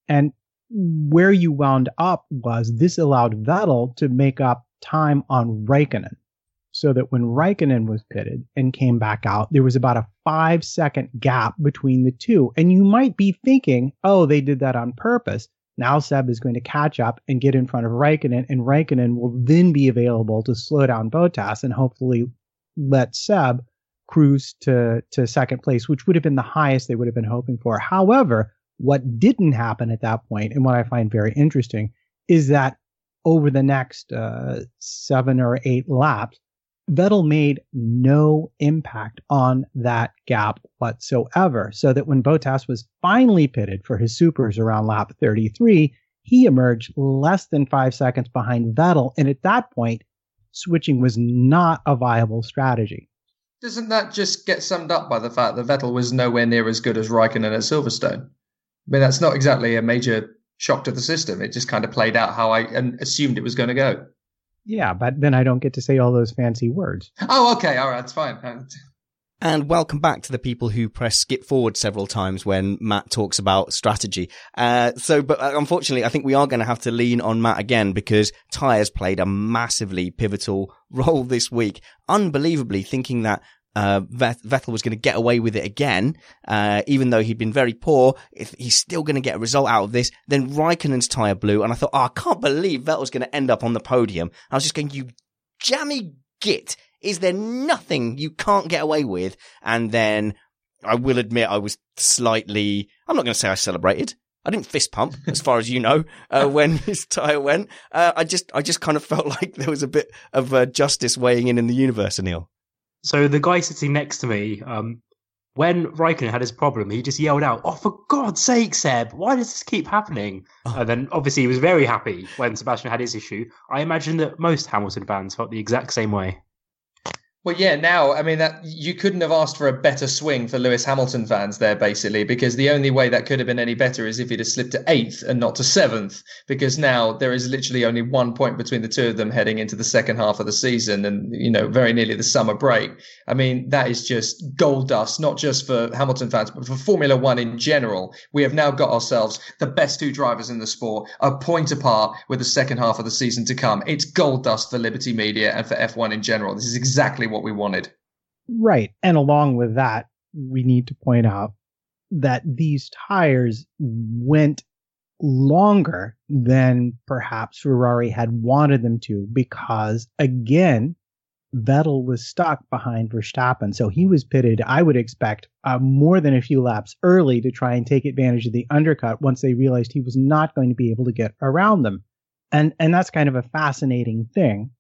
And where you wound up was this allowed Vettel to make up time on Raikkonen. So that when Raikkonen was pitted and came back out, there was about a five second gap between the two. And you might be thinking, oh, they did that on purpose. Now Seb is going to catch up and get in front of Raikkonen, and Raikkonen will then be available to slow down Bottas and hopefully let Seb cruise to, to second place, which would have been the highest they would have been hoping for. However, what didn't happen at that point, and what I find very interesting, is that over the next uh, seven or eight laps, Vettel made no impact on that gap whatsoever. So that when Bottas was finally pitted for his supers around lap 33, he emerged less than five seconds behind Vettel. And at that point, switching was not a viable strategy. Doesn't that just get summed up by the fact that Vettel was nowhere near as good as Raikkonen at Silverstone? I mean, that's not exactly a major shock to the system. It just kind of played out how I assumed it was going to go. Yeah, but then I don't get to say all those fancy words. Oh, okay. All right. It's fine. And welcome back to the people who press skip forward several times when Matt talks about strategy. Uh, so, but uh, unfortunately, I think we are going to have to lean on Matt again because tyres played a massively pivotal role this week. Unbelievably thinking that uh, Vettel was going to get away with it again, uh, even though he'd been very poor. If he's still going to get a result out of this, then Raikkonen's tyre blew, and I thought, oh, I can't believe Vettel's going to end up on the podium. I was just going, you jammy git. Is there nothing you can't get away with? And then I will admit I was slightly, I'm not going to say I celebrated. I didn't fist pump, as far as you know, uh, when his tire went. Uh, I just, I just kind of felt like there was a bit of uh, justice weighing in in the universe, Anil. So the guy sitting next to me, um, when Raikkonen had his problem, he just yelled out, "Oh, for God's sake, Seb! Why does this keep happening?" Oh. And then obviously he was very happy when Sebastian had his issue. I imagine that most Hamilton fans felt the exact same way. Well, yeah. Now, I mean, that you couldn't have asked for a better swing for Lewis Hamilton fans there, basically, because the only way that could have been any better is if he'd have slipped to eighth and not to seventh. Because now there is literally only one point between the two of them heading into the second half of the season, and you know, very nearly the summer break. I mean, that is just gold dust, not just for Hamilton fans, but for Formula One in general. We have now got ourselves the best two drivers in the sport, a point apart with the second half of the season to come. It's gold dust for Liberty Media and for F1 in general. This is exactly what what we wanted. Right. And along with that, we need to point out that these tires went longer than perhaps Ferrari had wanted them to because again, Vettel was stuck behind Verstappen. So he was pitted, I would expect, uh, more than a few laps early to try and take advantage of the undercut once they realized he was not going to be able to get around them. And, and that's kind of a fascinating thing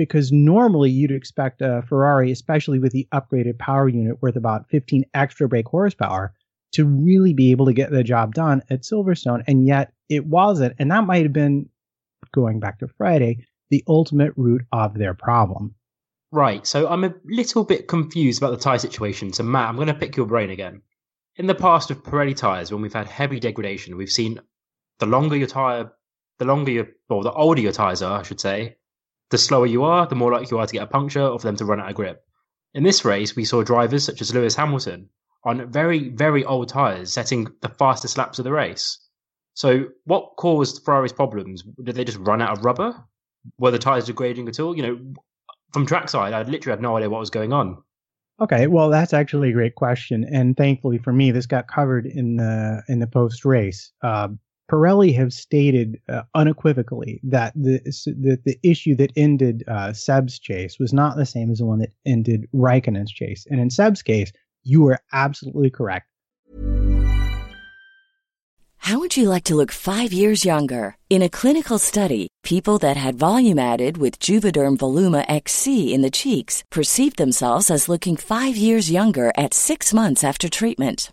because normally you'd expect a Ferrari, especially with the upgraded power unit worth about 15 extra brake horsepower, to really be able to get the job done at Silverstone. And yet it wasn't. And that might have been, going back to Friday, the ultimate root of their problem. Right. So I'm a little bit confused about the tyre situation. So, Matt, I'm going to pick your brain again. In the past with Pirelli tyres, when we've had heavy degradation, we've seen the longer your tyre, the longer your, or the older your tyres are, I should say, the slower you are, the more likely you are to get a puncture or for them to run out of grip. In this race, we saw drivers such as Lewis Hamilton on very, very old tyres setting the fastest laps of the race. So, what caused Ferrari's problems? Did they just run out of rubber? Were the tyres degrading at all? You know, from trackside, I literally had no idea what was going on. Okay, well, that's actually a great question, and thankfully for me, this got covered in the in the post race. Uh, Pirelli have stated uh, unequivocally that the, the, the issue that ended uh, Seb's chase was not the same as the one that ended Raikkonen's chase. And in Seb's case, you were absolutely correct. How would you like to look five years younger? In a clinical study, people that had volume added with Juvederm Voluma XC in the cheeks perceived themselves as looking five years younger at six months after treatment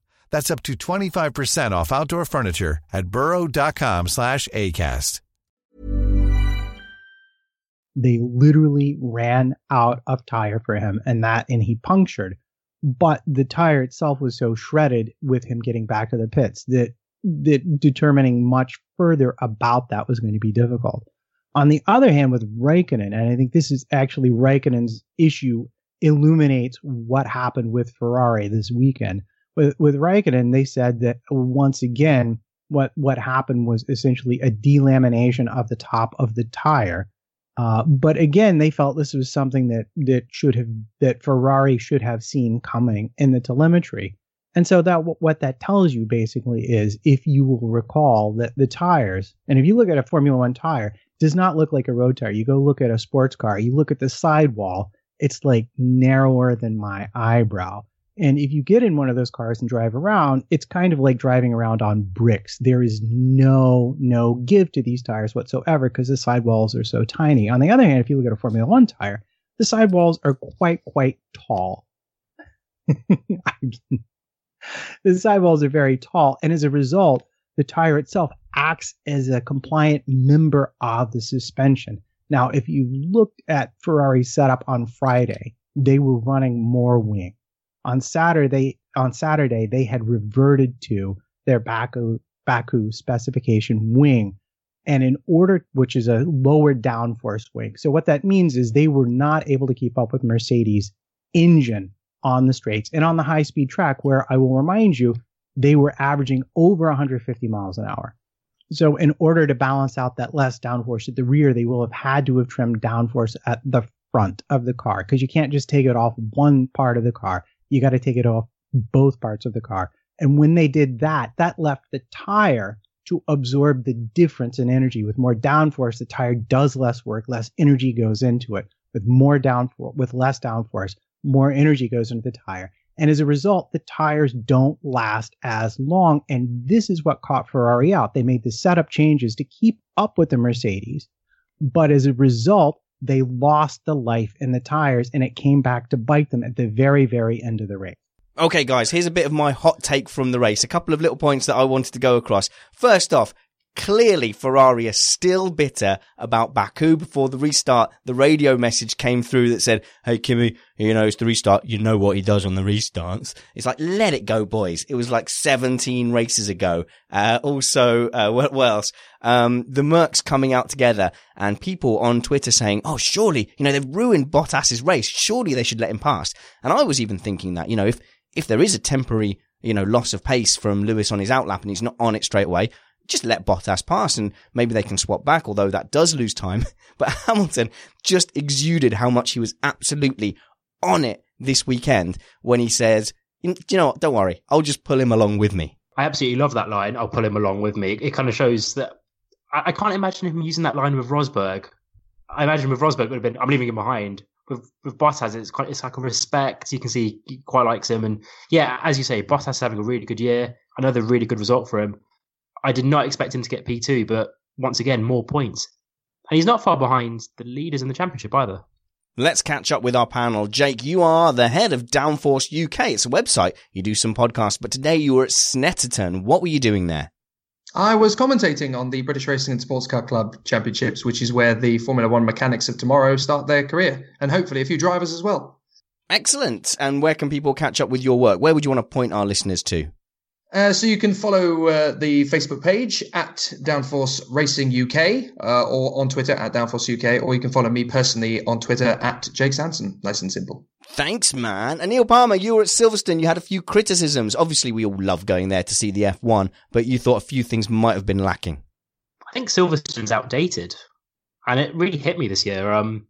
That's up to 25% off outdoor furniture at burrow.com slash ACAST. They literally ran out of tire for him and that, and he punctured. But the tire itself was so shredded with him getting back to the pits that, that determining much further about that was going to be difficult. On the other hand, with Raikkonen, and I think this is actually Raikkonen's issue, illuminates what happened with Ferrari this weekend. With with Raikkonen, they said that once again, what what happened was essentially a delamination of the top of the tire. Uh, but again, they felt this was something that that should have that Ferrari should have seen coming in the telemetry. And so that what that tells you basically is if you will recall that the tires, and if you look at a Formula One tire, does not look like a road tire. You go look at a sports car, you look at the sidewall, it's like narrower than my eyebrow. And if you get in one of those cars and drive around, it's kind of like driving around on bricks. There is no no give to these tires whatsoever because the sidewalls are so tiny. On the other hand, if you look at a Formula One tire, the sidewalls are quite quite tall. the sidewalls are very tall, and as a result, the tire itself acts as a compliant member of the suspension. Now, if you looked at Ferrari's setup on Friday, they were running more wing. On Saturday, on Saturday, they had reverted to their Baku Baku specification wing, and in order, which is a lower downforce wing. So what that means is they were not able to keep up with Mercedes engine on the straights and on the high speed track, where I will remind you they were averaging over 150 miles an hour. So in order to balance out that less downforce at the rear, they will have had to have trimmed downforce at the front of the car because you can't just take it off one part of the car. You got to take it off both parts of the car. And when they did that, that left the tire to absorb the difference in energy. With more downforce, the tire does less work, less energy goes into it. With more downforce, with less downforce, more energy goes into the tire. And as a result, the tires don't last as long. And this is what caught Ferrari out. They made the setup changes to keep up with the Mercedes. But as a result, they lost the life in the tires and it came back to bite them at the very, very end of the race. Okay, guys, here's a bit of my hot take from the race. A couple of little points that I wanted to go across. First off, Clearly, Ferrari are still bitter about Baku. Before the restart, the radio message came through that said, Hey, Kimi, you know, it's the restart. You know what he does on the restarts. It's like, let it go, boys. It was like 17 races ago. Uh, also, uh, what, what else? Um, the Mercs coming out together and people on Twitter saying, Oh, surely, you know, they've ruined Bottas's race. Surely they should let him pass. And I was even thinking that, you know, if, if there is a temporary, you know, loss of pace from Lewis on his outlap and he's not on it straight away, just let Bottas pass and maybe they can swap back, although that does lose time. But Hamilton just exuded how much he was absolutely on it this weekend when he says, you know what, don't worry, I'll just pull him along with me. I absolutely love that line. I'll pull him along with me. It kind of shows that I, can't imagine him using that line with Rosberg. I imagine with Rosberg would have been, I'm leaving him behind. with with Bottas, it's quite it's like a respect. You can see he quite likes him, and yeah, as you say, Bottas having a really good year. Another really good result for him. I did not expect him to get P two, but once again, more points, and he's not far behind the leaders in the championship either. Let's catch up with our panel. Jake, you are the head of Downforce UK. It's a website. You do some podcasts, but today you were at Snetterton. What were you doing there? I was commentating on the British Racing and Sports Car Club Championships, which is where the Formula One mechanics of tomorrow start their career, and hopefully a few drivers as well. Excellent. And where can people catch up with your work? Where would you want to point our listeners to? Uh, so you can follow uh, the Facebook page at Downforce Racing UK uh, or on Twitter at Downforce UK, or you can follow me personally on Twitter at Jake Sanson. Nice and simple. Thanks, man. And Neil Parmar, you were at Silverstone. You had a few criticisms. Obviously, we all love going there to see the F1, but you thought a few things might have been lacking. I think Silverstone's outdated, and it really hit me this year. Um,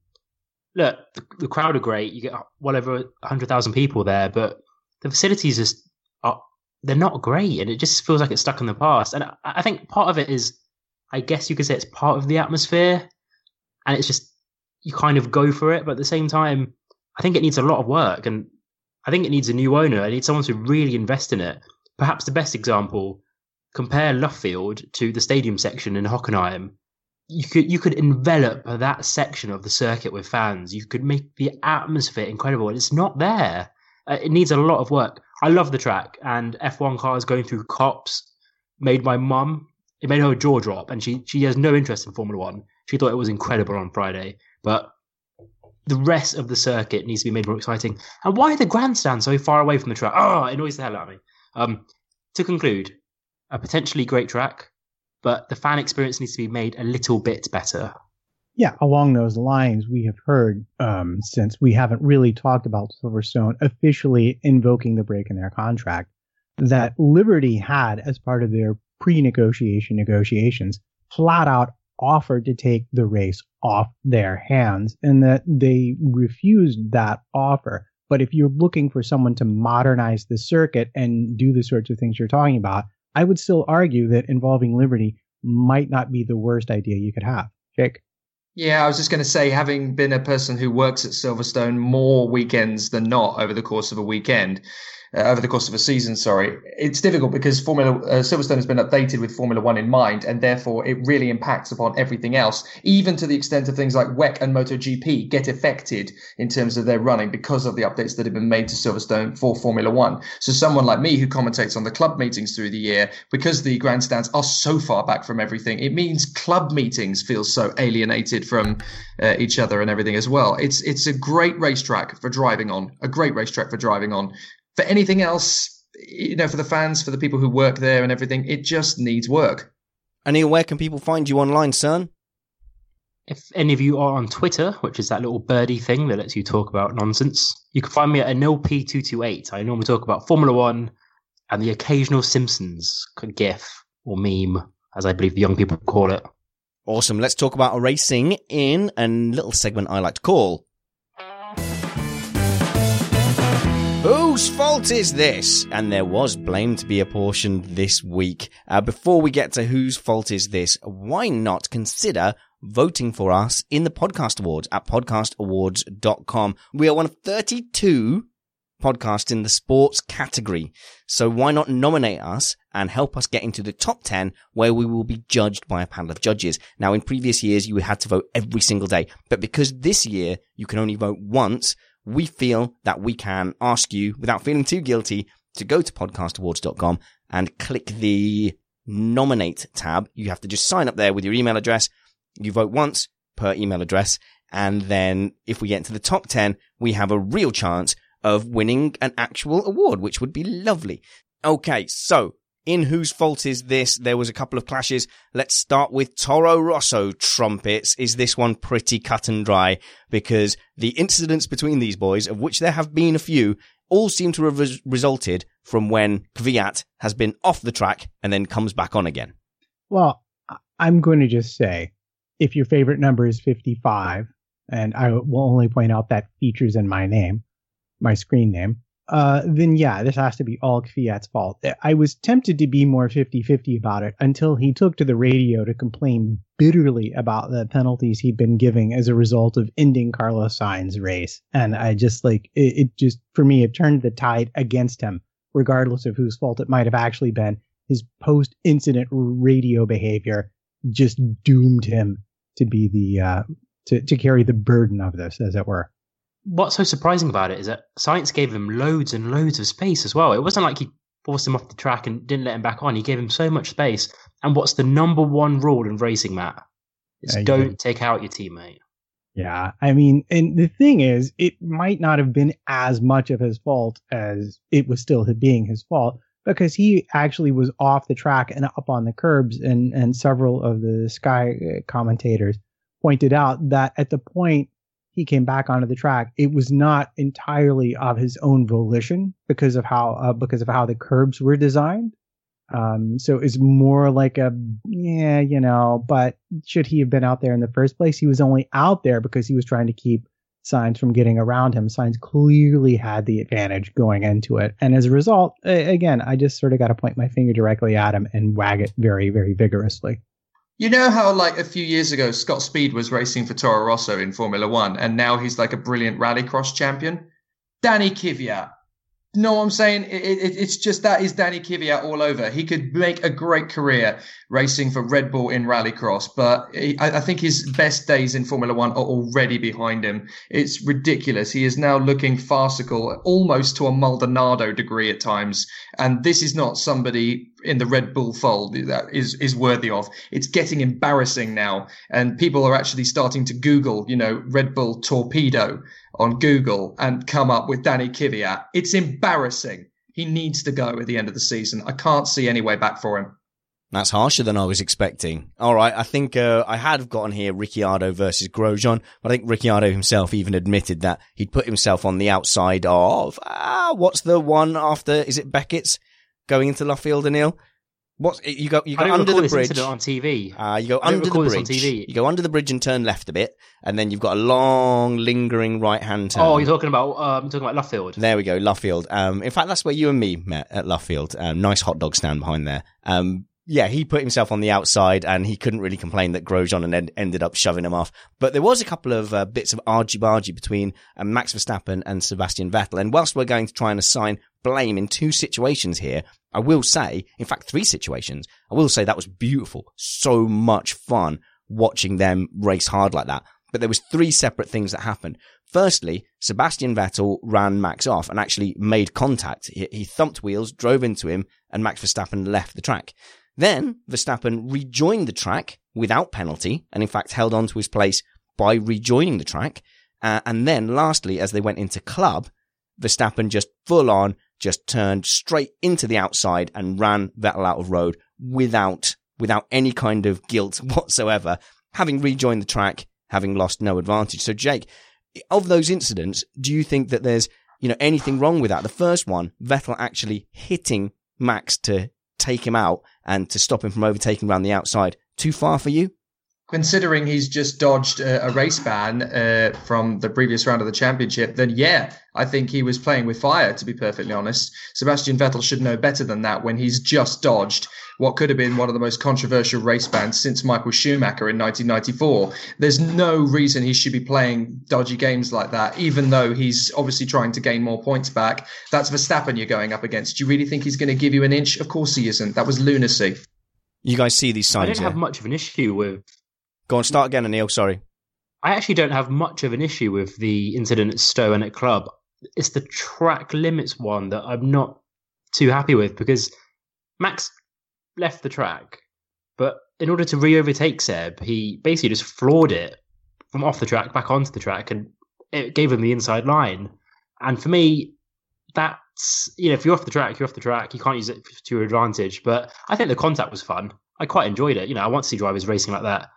look, the, the crowd are great. You get well over hundred thousand people there, but the facilities just are they're not great, and it just feels like it's stuck in the past. And I, I think part of it is, I guess you could say it's part of the atmosphere, and it's just you kind of go for it, but at the same time, I think it needs a lot of work, and I think it needs a new owner. It needs someone to really invest in it. Perhaps the best example: compare Luffield to the stadium section in Hockenheim. You could you could envelop that section of the circuit with fans. You could make the atmosphere incredible, it's not there. Uh, it needs a lot of work. I love the track, and F1 cars going through Copse made my mum. It made her jaw drop, and she she has no interest in Formula One. She thought it was incredible on Friday, but the rest of the circuit needs to be made more exciting. And why are the grandstands so far away from the track? Oh, it annoys the hell out of me. Um, to conclude, a potentially great track, but the fan experience needs to be made a little bit better. Yeah, along those lines, we have heard, um, since we haven't really talked about Silverstone officially invoking the break in their contract, that Liberty had, as part of their pre negotiation negotiations, flat out offered to take the race off their hands and that they refused that offer. But if you're looking for someone to modernize the circuit and do the sorts of things you're talking about, I would still argue that involving Liberty might not be the worst idea you could have. Jake? Yeah, I was just going to say, having been a person who works at Silverstone more weekends than not over the course of a weekend, uh, over the course of a season. Sorry, it's difficult because Formula uh, Silverstone has been updated with Formula One in mind, and therefore it really impacts upon everything else, even to the extent of things like WEC and MotoGP get affected in terms of their running because of the updates that have been made to Silverstone for Formula One. So someone like me who commentates on the club meetings through the year, because the grandstands are so far back from everything, it means club meetings feel so alienated from uh, each other and everything as well. It's it's a great racetrack for driving on, a great racetrack for driving on for anything else, you know, for the fans, for the people who work there and everything, it just needs work. Anil, where can people find you online, son? If any of you are on Twitter, which is that little birdie thing that lets you talk about nonsense, you can find me at AnilP228. I normally talk about Formula One and the occasional Simpsons gif or meme, as I believe the young people call it. Awesome. Let's talk about racing in a little segment I like to call Whose fault is this? And there was blame to be apportioned this week. Uh, before we get to whose fault is this, why not consider voting for us in the podcast awards at podcastawards.com. We are one of 32 podcasts in the sports category. So why not nominate us and help us get into the top 10 where we will be judged by a panel of judges. Now in previous years, you had to vote every single day, but because this year you can only vote once, we feel that we can ask you without feeling too guilty to go to podcastawards.com and click the nominate tab. You have to just sign up there with your email address. You vote once per email address. And then if we get into the top 10, we have a real chance of winning an actual award, which would be lovely. Okay. So in whose fault is this? There was a couple of clashes. Let's start with Toro Rosso trumpets. Is this one pretty cut and dry? Because the incidents between these boys, of which there have been a few, all seem to have res- resulted from when Kvyat has been off the track and then comes back on again. Well, I'm going to just say, if your favorite number is 55, and I will only point out that features in my name, my screen name, uh, then yeah, this has to be all Kvyat's fault. I was tempted to be more 50-50 about it until he took to the radio to complain bitterly about the penalties he'd been giving as a result of ending Carlos Sainz's race. And I just like it, it just for me it turned the tide against him, regardless of whose fault it might have actually been. His post-incident radio behavior just doomed him to be the uh, to to carry the burden of this, as it were what's so surprising about it is that Sainz gave him loads and loads of space as well. It wasn't like he forced him off the track and didn't let him back on. He gave him so much space. And what's the number one rule in racing, Matt? Is yeah, don't take out your teammate. Yeah, I mean, and the thing is, it might not have been as much of his fault as it was still being his fault because he actually was off the track and up on the curbs, and and several of the Sky uh, commentators pointed out that at the point he came back onto the track, it was not entirely of his own volition because of how uh, because of how the curbs were designed. Um, so it's more like a yeah, you know. But should he have been out there in the first place? He was only out there because he was trying to keep Sainz from getting around him. Sainz clearly had the advantage going into it, and as a result, again, I just sort of got to point my finger directly at him and wag it very, very vigorously. You know how, like, a few years ago, Scott Speed was racing for Toro Rosso in Formula One, and now he's like a brilliant rallycross champion? Danny Kvyat no, I'm saying it, it, it's just that is Danny Kvyat all over. He could make a great career racing for Red Bull in Rallycross, but he, I, I, think his best days in Formula One are already behind him. It's ridiculous. He is now looking farcical, almost to a Maldonado degree at times, and this is not somebody in the Red Bull fold that is is worthy of. It's getting embarrassing now, and people are actually starting to Google, you know, Red Bull torpedo on Google and come up with Danny Kvyat. It's embarrassing. He needs to go at the end of the season. I can't see any way back for him. That's harsher than I was expecting. All right, I think uh, I had gotten here Ricciardo versus Grosjean, but I think Ricciardo himself even admitted that he'd put himself on the outside of ah, what's the one after? Is it Becketts going into Luffield and Hill? What you go? You go under the bridge on TV. Uh, you go under the bridge. You go under the bridge and turn left a bit, and then you've got a long, lingering right hand turn. Oh, you're talking about um, talking about Luffield. There we go, Luffield. Um, in fact, that's where you and me met at Luffield. Um, nice hot dog stand behind there. Um, yeah, he put himself on the outside and he couldn't really complain that Grosjean and ed- ended up shoving him off. But there was a couple of uh, bits of argy-bargy between uh, Max Verstappen and Sebastian Vettel. And whilst we're going to try and assign blame in two situations here, I will say, in fact, three situations, I will say that was beautiful. So much fun watching them race hard like that. But there was three separate things that happened. Firstly, Sebastian Vettel ran Max off and actually made contact. He, he thumped wheels, drove into him, and Max Verstappen left the track. Then Verstappen rejoined the track without penalty and in fact held on to his place by rejoining the track. Uh, and then lastly, as they went into club, Verstappen just full on just turned straight into the outside and ran Vettel out of road without, without any kind of guilt whatsoever, having rejoined the track, having lost no advantage. So Jake, of those incidents, do you think that there's, you know, anything wrong with that? The first one, Vettel actually hitting Max to take him out and to stop him from overtaking around the outside too far for you? Considering he's just dodged a, a race ban uh, from the previous round of the championship, then yeah, I think he was playing with fire, to be perfectly honest. Sebastian Vettel should know better than that when he's just dodged what could have been one of the most controversial race bans since Michael Schumacher in 1994. There's no reason he should be playing dodgy games like that, even though he's obviously trying to gain more points back. That's Verstappen you're going up against. Do you really think he's going to give you an inch? Of course he isn't. That was lunacy. You guys see these signs? I don't have much of an issue with. Go on, start again, Anil. Sorry. I actually don't have much of an issue with the incident at Stowe and at Club. It's the track limits one that I'm not too happy with because Max left the track, but in order to re overtake Seb, he basically just floored it from off the track back onto the track and it gave him the inside line. And for me, that's, you know, if you're off the track, you're off the track. You can't use it to your advantage. But I think the contact was fun. I quite enjoyed it. You know, I want to see drivers racing like that.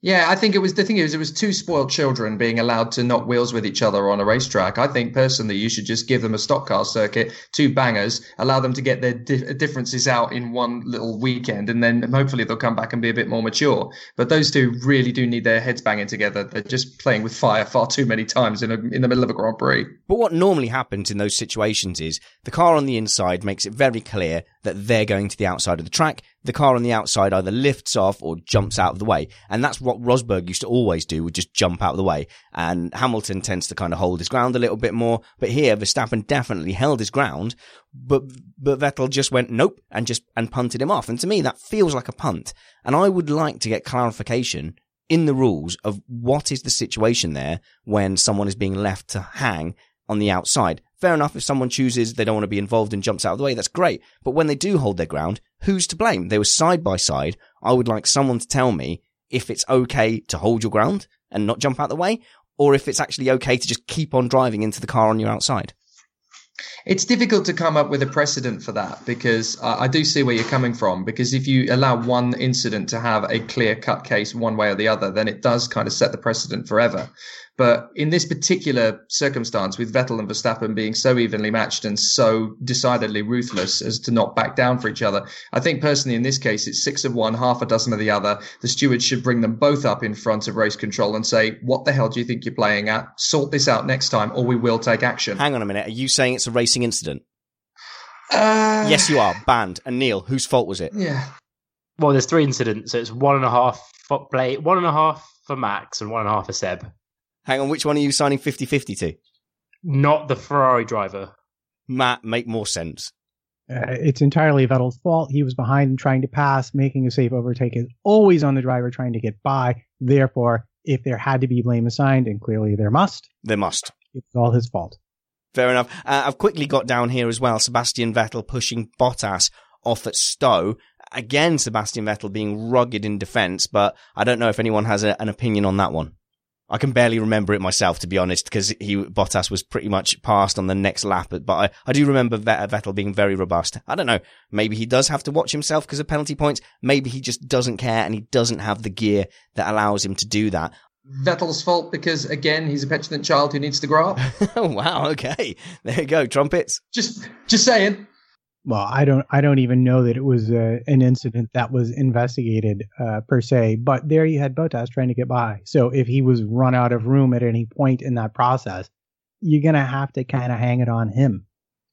Yeah, I think it was the thing is it was two spoiled children being allowed to knock wheels with each other on a racetrack. I think personally you should just give them a stock car circuit, two bangers, allow them to get their di- differences out in one little weekend, and then hopefully they'll come back and be a bit more mature. But those two really do need their heads banging together. They're just playing with fire far too many times in a, in the middle of a Grand Prix. But what normally happens in those situations is the car on the inside makes it very clear that they're going to the outside of the track. The car on the outside either lifts off or jumps out of the way. And that's what Rosberg used to always do, would just jump out of the way. And Hamilton tends to kind of hold his ground a little bit more. But here, Verstappen definitely held his ground, but, but Vettel just went nope and just, and punted him off. And to me, that feels like a punt. And I would like to get clarification in the rules of what is the situation there when someone is being left to hang on the outside. Fair enough, if someone chooses they don't want to be involved and jumps out of the way, that's great. But when they do hold their ground, who's to blame? They were side by side. I would like someone to tell me if it's okay to hold your ground and not jump out of the way, or if it's actually okay to just keep on driving into the car on your outside. It's difficult to come up with a precedent for that because uh, I do see where you're coming from. Because if you allow one incident to have a clear cut case one way or the other, then it does kind of set the precedent forever. But in this particular circumstance, with Vettel and Verstappen being so evenly matched and so decidedly ruthless as to not back down for each other, I think personally in this case, it's six of one, half a dozen of the other. The stewards should bring them both up in front of race control and say, what the hell do you think you're playing at? Sort this out next time or we will take action. Hang on a minute. Are you saying it's a racing incident? Uh, yes, you are. Banned. And Neil, whose fault was it? Yeah. Well, there's three incidents. So it's one and a half for play, one and a half for Max and one and a half for Seb. Hang on, which one are you signing 50-50 to? Not the Ferrari driver. Matt, make more sense. Uh, it's entirely Vettel's fault. He was behind and trying to pass. Making a safe overtake is always on the driver trying to get by. Therefore, if there had to be blame assigned, and clearly there must, There must. it's all his fault. Fair enough. Uh, I've quickly got down here as well. Sebastian Vettel pushing Bottas off at Stowe. Again, Sebastian Vettel being rugged in defence, but I don't know if anyone has a, an opinion on that one. I can barely remember it myself, to be honest, because he Bottas was pretty much passed on the next lap. But I, I do remember Vettel being very robust. I don't know. Maybe he does have to watch himself because of penalty points. Maybe he just doesn't care and he doesn't have the gear that allows him to do that. Vettel's fault because again he's a petulant child who needs to grow up. oh wow, okay. There you go, trumpets. Just just saying. Well, I don't, I don't even know that it was uh, an incident that was investigated uh, per se. But there you had Bottas trying to get by. So if he was run out of room at any point in that process, you're gonna have to kind of hang it on him.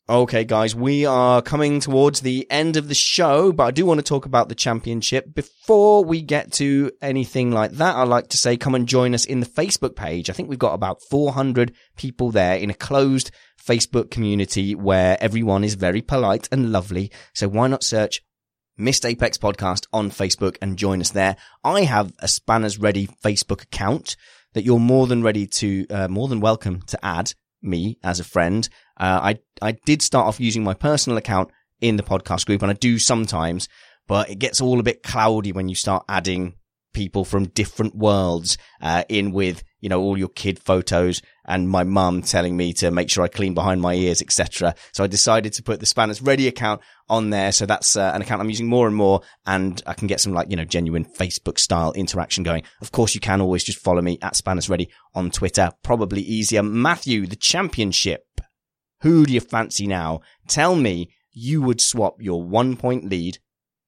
Okay, guys, we are coming towards the end of the show, but I do want to talk about the championship. Before we get to anything like that, I'd like to say come and join us in the Facebook page. I think we've got about 400 people there in a closed Facebook community where everyone is very polite and lovely. So why not search Missed Apex Podcast on Facebook and join us there. I have a Spanners Ready Facebook account that you're more than ready to, uh, more than welcome to add me as a friend. Uh, I, I did start off using my personal account in the podcast group and I do sometimes, but it gets all a bit cloudy when you start adding people from different worlds, uh, in with, you know, all your kid photos and my mum telling me to make sure I clean behind my ears, etc. So I decided to put the Spanners Ready account on there. So that's uh, an account I'm using more and more and I can get some like, you know, genuine Facebook style interaction going. Of course, you can always just follow me at Spanners Ready on Twitter. Probably easier. Matthew, the championship. Who do you fancy now? Tell me you would swap your one point lead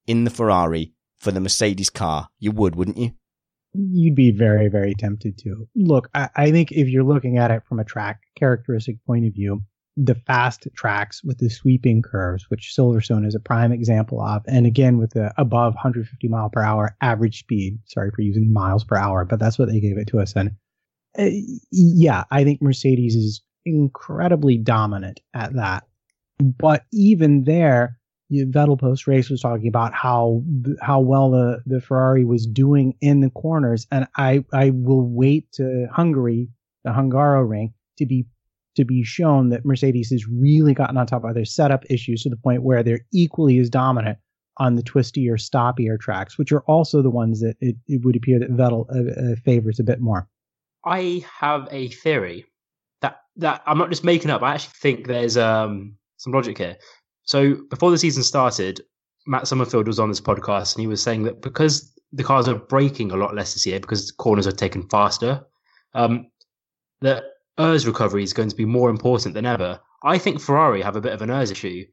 in the Ferrari for the Mercedes car. You would, wouldn't you? You'd be very, very tempted to. Look, I, I think if you're looking at it from a track characteristic point of view, the fast tracks with the sweeping curves, which Silverstone is a prime example of, and again with the above 150 mile per hour average speed. Sorry for using miles per hour, but that's what they gave it to us in. Uh, yeah, I think Mercedes is incredibly dominant at that. But even there, Vettel post race was talking about how how well the, the Ferrari was doing in the corners, and I I will wait to Hungary, the Hungaroring, to be to be shown that Mercedes has really gotten on top of their setup issues to the point where they're equally as dominant on the twisty or stoppier tracks, which are also the ones that it, it would appear that Vettel uh, uh, favors a bit more. I have a theory that that I'm not just making up. I actually think there's um, some logic here. So before the season started, Matt Summerfield was on this podcast and he was saying that because the cars are braking a lot less this year because corners are taken faster. Um, the ERS recovery is going to be more important than ever. I think Ferrari have a bit of an ERS issue.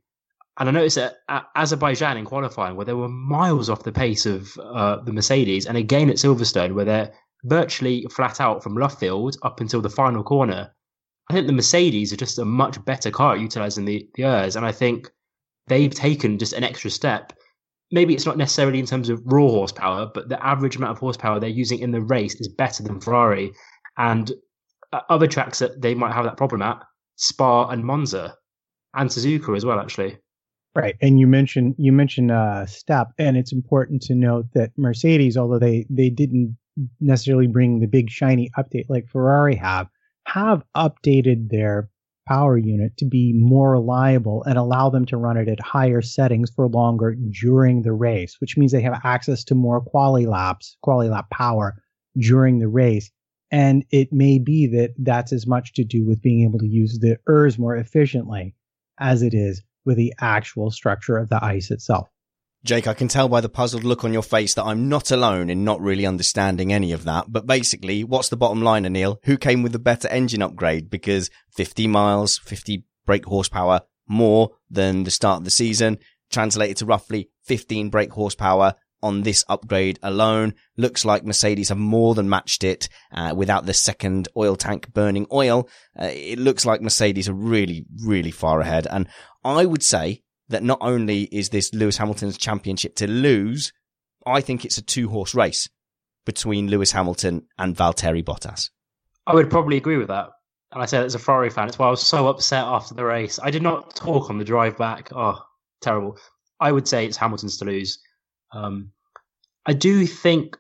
And I noticed that at Azerbaijan in qualifying, where they were miles off the pace of uh, the Mercedes, and again at Silverstone, where they're virtually flat out from Luffield up until the final corner. I think the Mercedes are just a much better car at utilizing the, the ERS, and I think they've taken just an extra step. Maybe it's not necessarily in terms of raw horsepower, but the average amount of horsepower they're using in the race is better than Ferrari. And uh, other tracks that they might have that problem at, Spa and Monza, and Suzuka as well, actually. Right, and you mentioned you mentioned uh, step, and it's important to note that Mercedes, although they they didn't necessarily bring the big shiny update like Ferrari have, have updated their power unit to be more reliable and allow them to run it at higher settings for longer during the race, which means they have access to more quali laps, quali lap power during the race. And it may be that that's as much to do with being able to use the ERS more efficiently as it is with the actual structure of the ICE itself. Jake, I can tell by the puzzled look on your face that I'm not alone in not really understanding any of that. But basically, what's the bottom line, Anil? Who came with the better engine upgrade? Because 50 miles, 50 brake horsepower more than the start of the season, translated to roughly 15 brake horsepower on this upgrade alone. Looks like Mercedes have more than matched it uh, without the second oil tank burning oil. Uh, it looks like Mercedes are really, really far ahead. And I would say that not only is this Lewis Hamilton's championship to lose, I think it's a two horse race between Lewis Hamilton and Valtteri Bottas. I would probably agree with that. And I said as a Ferrari fan, it's why I was so upset after the race. I did not talk on the drive back. Oh, terrible. I would say it's Hamilton's to lose. Um, I do think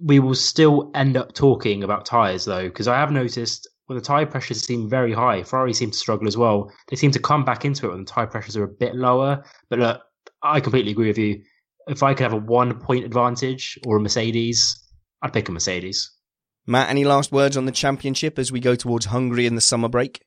we will still end up talking about tyres though, because I have noticed when the tyre pressures seem very high, Ferrari seem to struggle as well. They seem to come back into it when the tyre pressures are a bit lower. But look, I completely agree with you. If I could have a one point advantage or a Mercedes, I'd pick a Mercedes. Matt, any last words on the championship as we go towards Hungary in the summer break?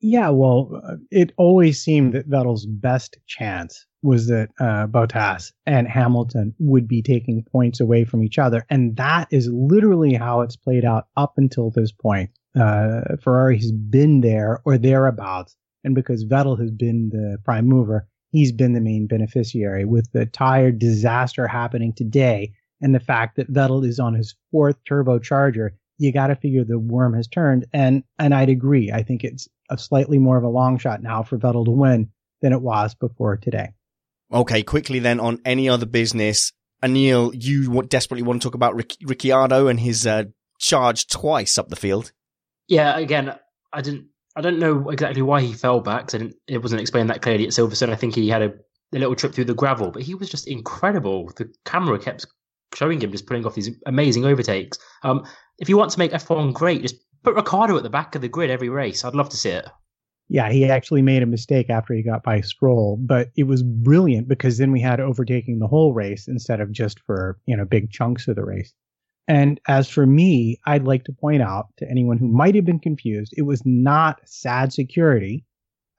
Yeah, well, uh, it always seemed that Vettel's best chance was that uh, Bottas and Hamilton would be taking points away from each other. And that is literally how it's played out up until this point. Uh, Ferrari has been there or thereabouts. And because Vettel has been the prime mover, he's been the main beneficiary with the tire disaster happening today. And the fact that Vettel is on his fourth turbocharger, you got to figure the worm has turned. And, and I'd agree. I think it's a slightly more of a long shot now for Vettel to win than it was before today. Okay, quickly then on any other business. Anil, you desperately want to talk about Ric- Ricciardo and his uh, charge twice up the field. Yeah, again, I didn't, I don't know exactly why he fell back. I it wasn't explained that clearly at Silverstone. I think he had a, a little trip through the gravel, but he was just incredible. The camera kept showing him just pulling off these amazing overtakes. Um, if you want to make F1 great, just put Ricciardo at the back of the grid every race. I'd love to see it. Yeah, he actually made a mistake after he got by Stroll, but it was brilliant because then we had overtaking the whole race instead of just for, you know, big chunks of the race. And as for me, I'd like to point out to anyone who might have been confused, it was not sad security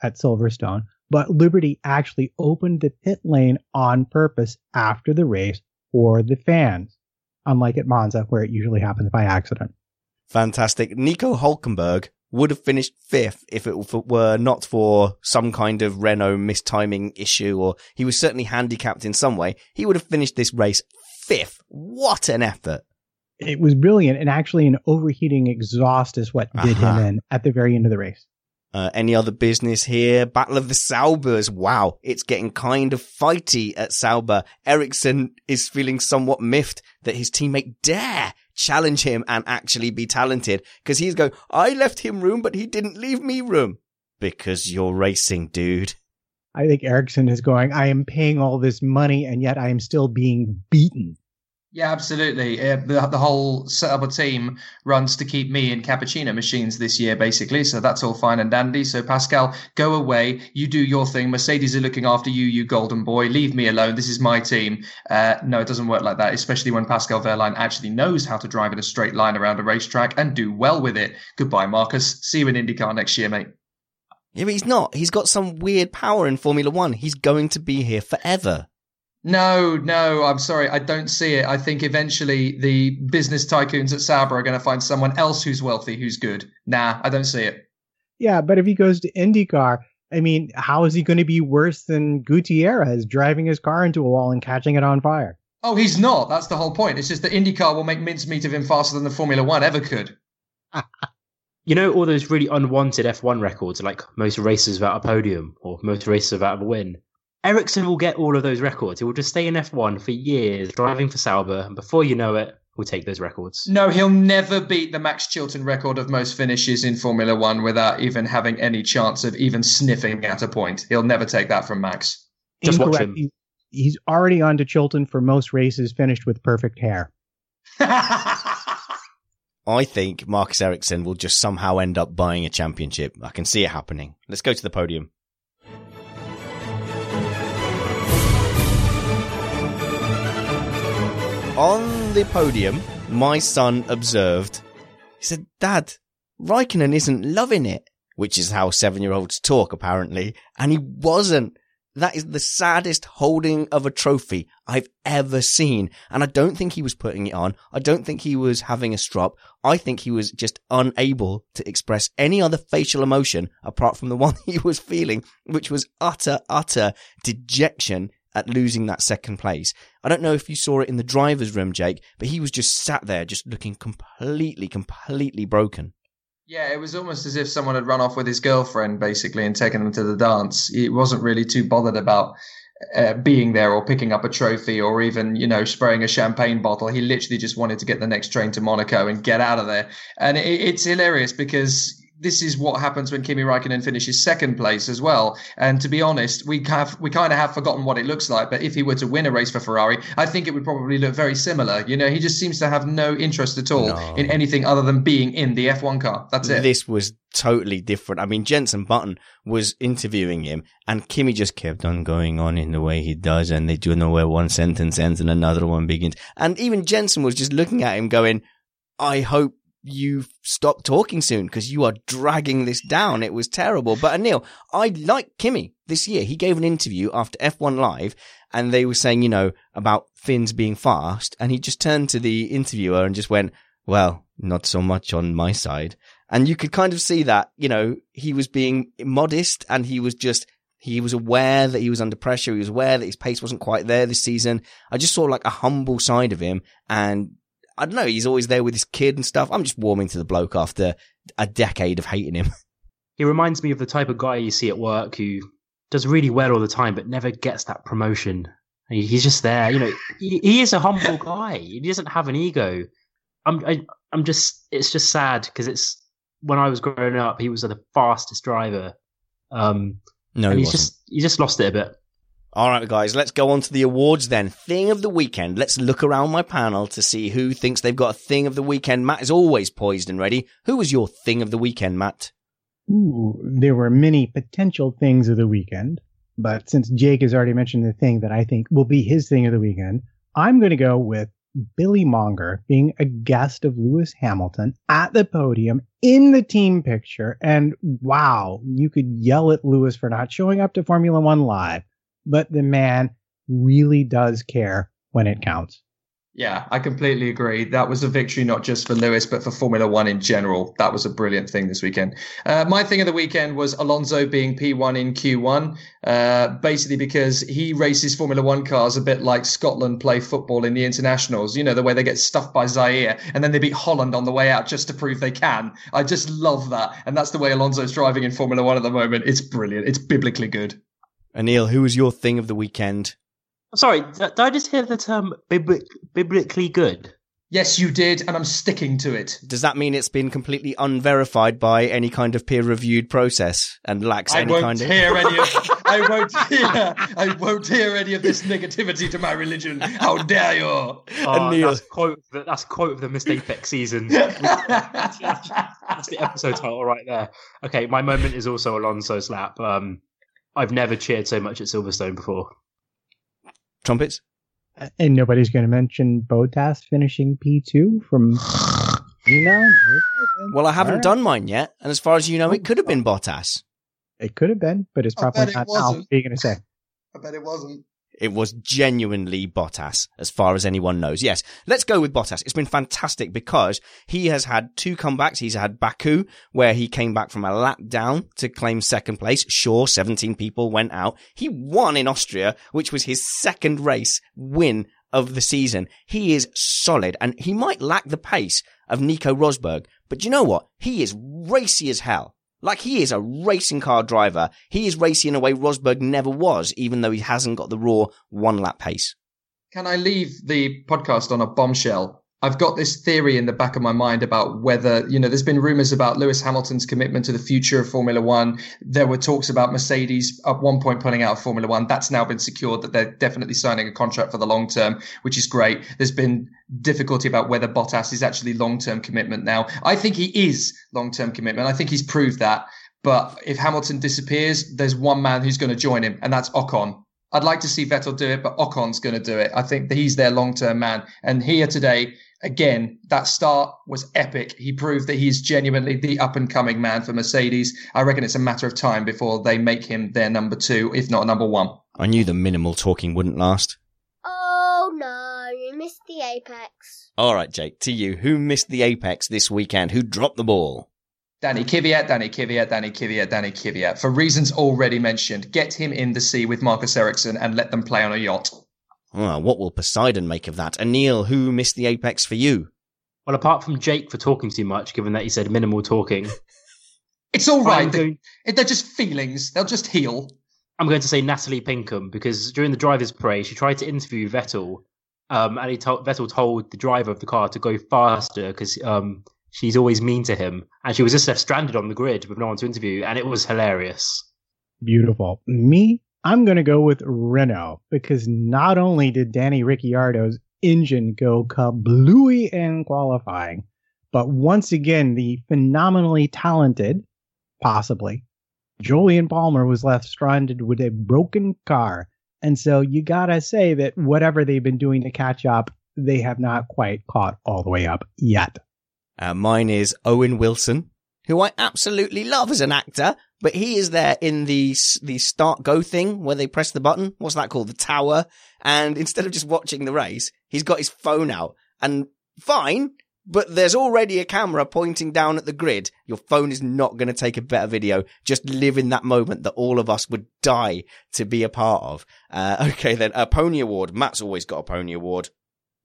at Silverstone, but Liberty actually opened the pit lane on purpose after the race for the fans, unlike at Monza, where it usually happens by accident. Fantastic. Nico Hulkenberg would have finished fifth if it were not for some kind of Renault mistiming issue or he was certainly handicapped in some way. He would have finished this race fifth. What an effort. It was brilliant. And actually an overheating exhaust is what did uh-huh. him in at the very end of the race. Uh, any other business here? Battle of the Saubers. Wow. It's getting kind of fighty at Sauber. Ericsson is feeling somewhat miffed that his teammate dare challenge him and actually be talented because he's going, I left him room, but he didn't leave me room because you're racing, dude. I think Ericsson is going, I am paying all this money and yet I am still being beaten. Yeah, absolutely. Uh, the, the whole setup of team runs to keep me in cappuccino machines this year, basically. So that's all fine and dandy. So Pascal, go away. You do your thing. Mercedes are looking after you, you golden boy. Leave me alone. This is my team. Uh, no, it doesn't work like that, especially when Pascal Wehrlein actually knows how to drive in a straight line around a racetrack and do well with it. Goodbye, Marcus. See you in IndyCar next year, mate. Yeah, but he's not. He's got some weird power in Formula One. He's going to be here forever. No, no, I'm sorry. I don't see it. I think eventually the business tycoons at Sauber are going to find someone else who's wealthy, who's good. Nah, I don't see it. Yeah, but if he goes to IndyCar, I mean, how is he going to be worse than Gutierrez driving his car into a wall and catching it on fire? Oh, he's not. That's the whole point. It's just that IndyCar will make mincemeat of him faster than the Formula One ever could. you know all those really unwanted F1 records, like most races without a podium or most races without a win. Ericsson will get all of those records. He will just stay in F1 for years, driving for Sauber, and before you know it, we'll take those records. No, he'll never beat the Max Chilton record of most finishes in Formula One without even having any chance of even sniffing at a point. He'll never take that from Max. Just watch him. He's already on to Chilton for most races finished with perfect hair. I think Marcus Ericsson will just somehow end up buying a championship. I can see it happening. Let's go to the podium. On the podium, my son observed, he said, Dad, Raikkonen isn't loving it, which is how seven year olds talk, apparently. And he wasn't. That is the saddest holding of a trophy I've ever seen. And I don't think he was putting it on. I don't think he was having a strop. I think he was just unable to express any other facial emotion apart from the one he was feeling, which was utter, utter dejection at losing that second place. I don't know if you saw it in the driver's room, Jake, but he was just sat there just looking completely, completely broken. Yeah, it was almost as if someone had run off with his girlfriend, basically, and taken them to the dance. He wasn't really too bothered about uh, being there or picking up a trophy or even, you know, spraying a champagne bottle. He literally just wanted to get the next train to Monaco and get out of there. And it, it's hilarious because this is what happens when Kimi Raikkonen finishes second place as well. And to be honest, we have we kind of have forgotten what it looks like. But if he were to win a race for Ferrari, I think it would probably look very similar. You know, he just seems to have no interest at all No. in anything other than being in the F1 car. That's it. This was totally different. I mean, Jenson Button was interviewing him and Kimi just kept on going on in the way he does and they do know where one sentence ends and another one begins. And even Jensen was just looking at him going, I hope you stop talking soon because you are dragging this down. It was terrible. But Anil, I like Kimi this year. He gave an interview after F1 Live and they were saying, you know, about Finn's being fast. And he just turned to the interviewer and just went, well, not so much on my side. And you could kind of see that, you know, he was being modest and he was just, he was aware that he was under pressure. He was aware that his pace wasn't quite there this season. I just saw like a humble side of him. And I don't know, he's always there with his kid and stuff. I'm just warming to the bloke after a decade of hating him. He reminds me of the type of guy you see at work who does really well all the time, but never gets that promotion. He's just there, you know. He, he is a humble guy. He doesn't have an ego. I'm, I, I'm just. It's just sad because it's when I was growing up, he was the fastest driver. Um, No, and he he's wasn't. just he just lost it a bit. All right, guys, let's go on to the awards then. Thing of the weekend. Let's look around my panel to see who thinks they've got a thing of the weekend. Matt is always poised and ready. Who was your thing of the weekend, Matt? Ooh, there were many potential things of the weekend, but since Jake has already mentioned the thing that I think will be his thing of the weekend, I'm going to go with Billy Monger being a guest of Lewis Hamilton at the podium in the team picture. And wow, you could yell at Lewis for not showing up to Formula One live, but the man really does care when it counts. Yeah, I completely agree. That was a victory not just for Lewis, but for Formula One in general. That was a brilliant thing this weekend. Uh, my thing of the weekend was Alonso being P1 in Q1, uh, basically because he races Formula One cars a bit like Scotland play football in the internationals. You know, the way they get stuffed by Zaire and then they beat Holland on the way out just to prove they can. I just love that. And that's the way Alonso's driving in Formula One at the moment. It's brilliant. It's biblically good. Anil, who was your thing of the weekend? Sorry, did did I just hear the term biblic, biblically good? Yes, you did, and I'm sticking to it. Does that mean it's been completely unverified by any kind of peer reviewed process and lacks I any won't kind of. hear any of. I won't hear. I won't hear any of this negativity to my religion. How dare you? Oh, Neil. that's quote. of the- That's quote of the Missed Apex season. that's the episode title right there. Okay, my moment is also Alonso slap. Um, I've never cheered so much at Silverstone before. Trumpets? Uh, and nobody's going to mention Bottas finishing P2 from You know? Well, I haven't All right. done mine yet. And as far as you know, it could have been Bottas. It could have been, but it's probably bet not now. wasn't. What are you going to say? I bet it wasn't. It was genuinely Bottas, as far as anyone knows. Yes, let's go with Bottas. It's been fantastic because he has had two comebacks. He's had Baku, where he came back from a lap down to claim second place. Sure, 17 people went out. He won in Austria, which was his second race win of the season. He is solid and he might lack the pace of Nico Rosberg, but you know what? He is racy as hell. Like he is a racing car driver. He is racing in a way Rosberg never was, even though he hasn't got the raw one lap pace. Can I leave the podcast on a bombshell? I've got this theory in the back of my mind about whether, you know, there's been rumors about Lewis Hamilton's commitment to the future of Formula One. There were talks about Mercedes at one point pulling out of Formula One. That's now been secured that they're definitely signing a contract for the long term, which is great. There's been difficulty about whether Bottas is actually long term commitment now. I think he is long term commitment. I think he's proved that. But if Hamilton disappears, there's one man who's going to join him, and that's Ocon. I'd like to see Vettel do it, but Ocon's going to do it. I think that he's their long term man. And here today, again, that start was epic. He proved that he's genuinely the up and coming man for Mercedes. I reckon it's a matter of time before they make him their number two, if not number one. I knew the minimal talking wouldn't last. Oh no, you missed the apex. All right, Jake, to you. Who missed the apex this weekend? Who dropped the ball? Danny Kvyat, Danny Kvyat, Danny Kvyat, Danny Kvyat. For reasons already mentioned, get him in the sea with Marcus Ericsson and let them play on a yacht. Oh, what will Poseidon make of that? And Neil, who missed the apex for you? Well, apart from Jake for talking too much, given that he said minimal talking. it's all right. Going, they're just feelings. They'll just heal. I'm going to say Natalie Pinkham because during the driver's parade, she tried to interview Vettel, um, and he told, Vettel told the driver of the car to go faster because um, she's always mean to him, and she was just left stranded on the grid with no one to interview, and it was hilarious. Beautiful. Me, I'm going to go with Renault because not only did Danny Ricciardo's engine go kablooey in qualifying, but once again, the phenomenally talented, possibly, Jolyon Palmer was left stranded with a broken car. And so you gotta say that whatever they've been doing to catch up, they have not quite caught all the way up yet. Uh, mine is Owen Wilson, who I absolutely love as an actor, but he is there in the the start go thing where they press the button. What's that called? The tower. And instead of just watching the race, he's got his phone out. And fine, but there's already a camera pointing down at the grid. Your phone is not going to take a better video. Just live in that moment that all of us would die to be a part of. Uh, okay, then a pony award. Matt's always got a pony award.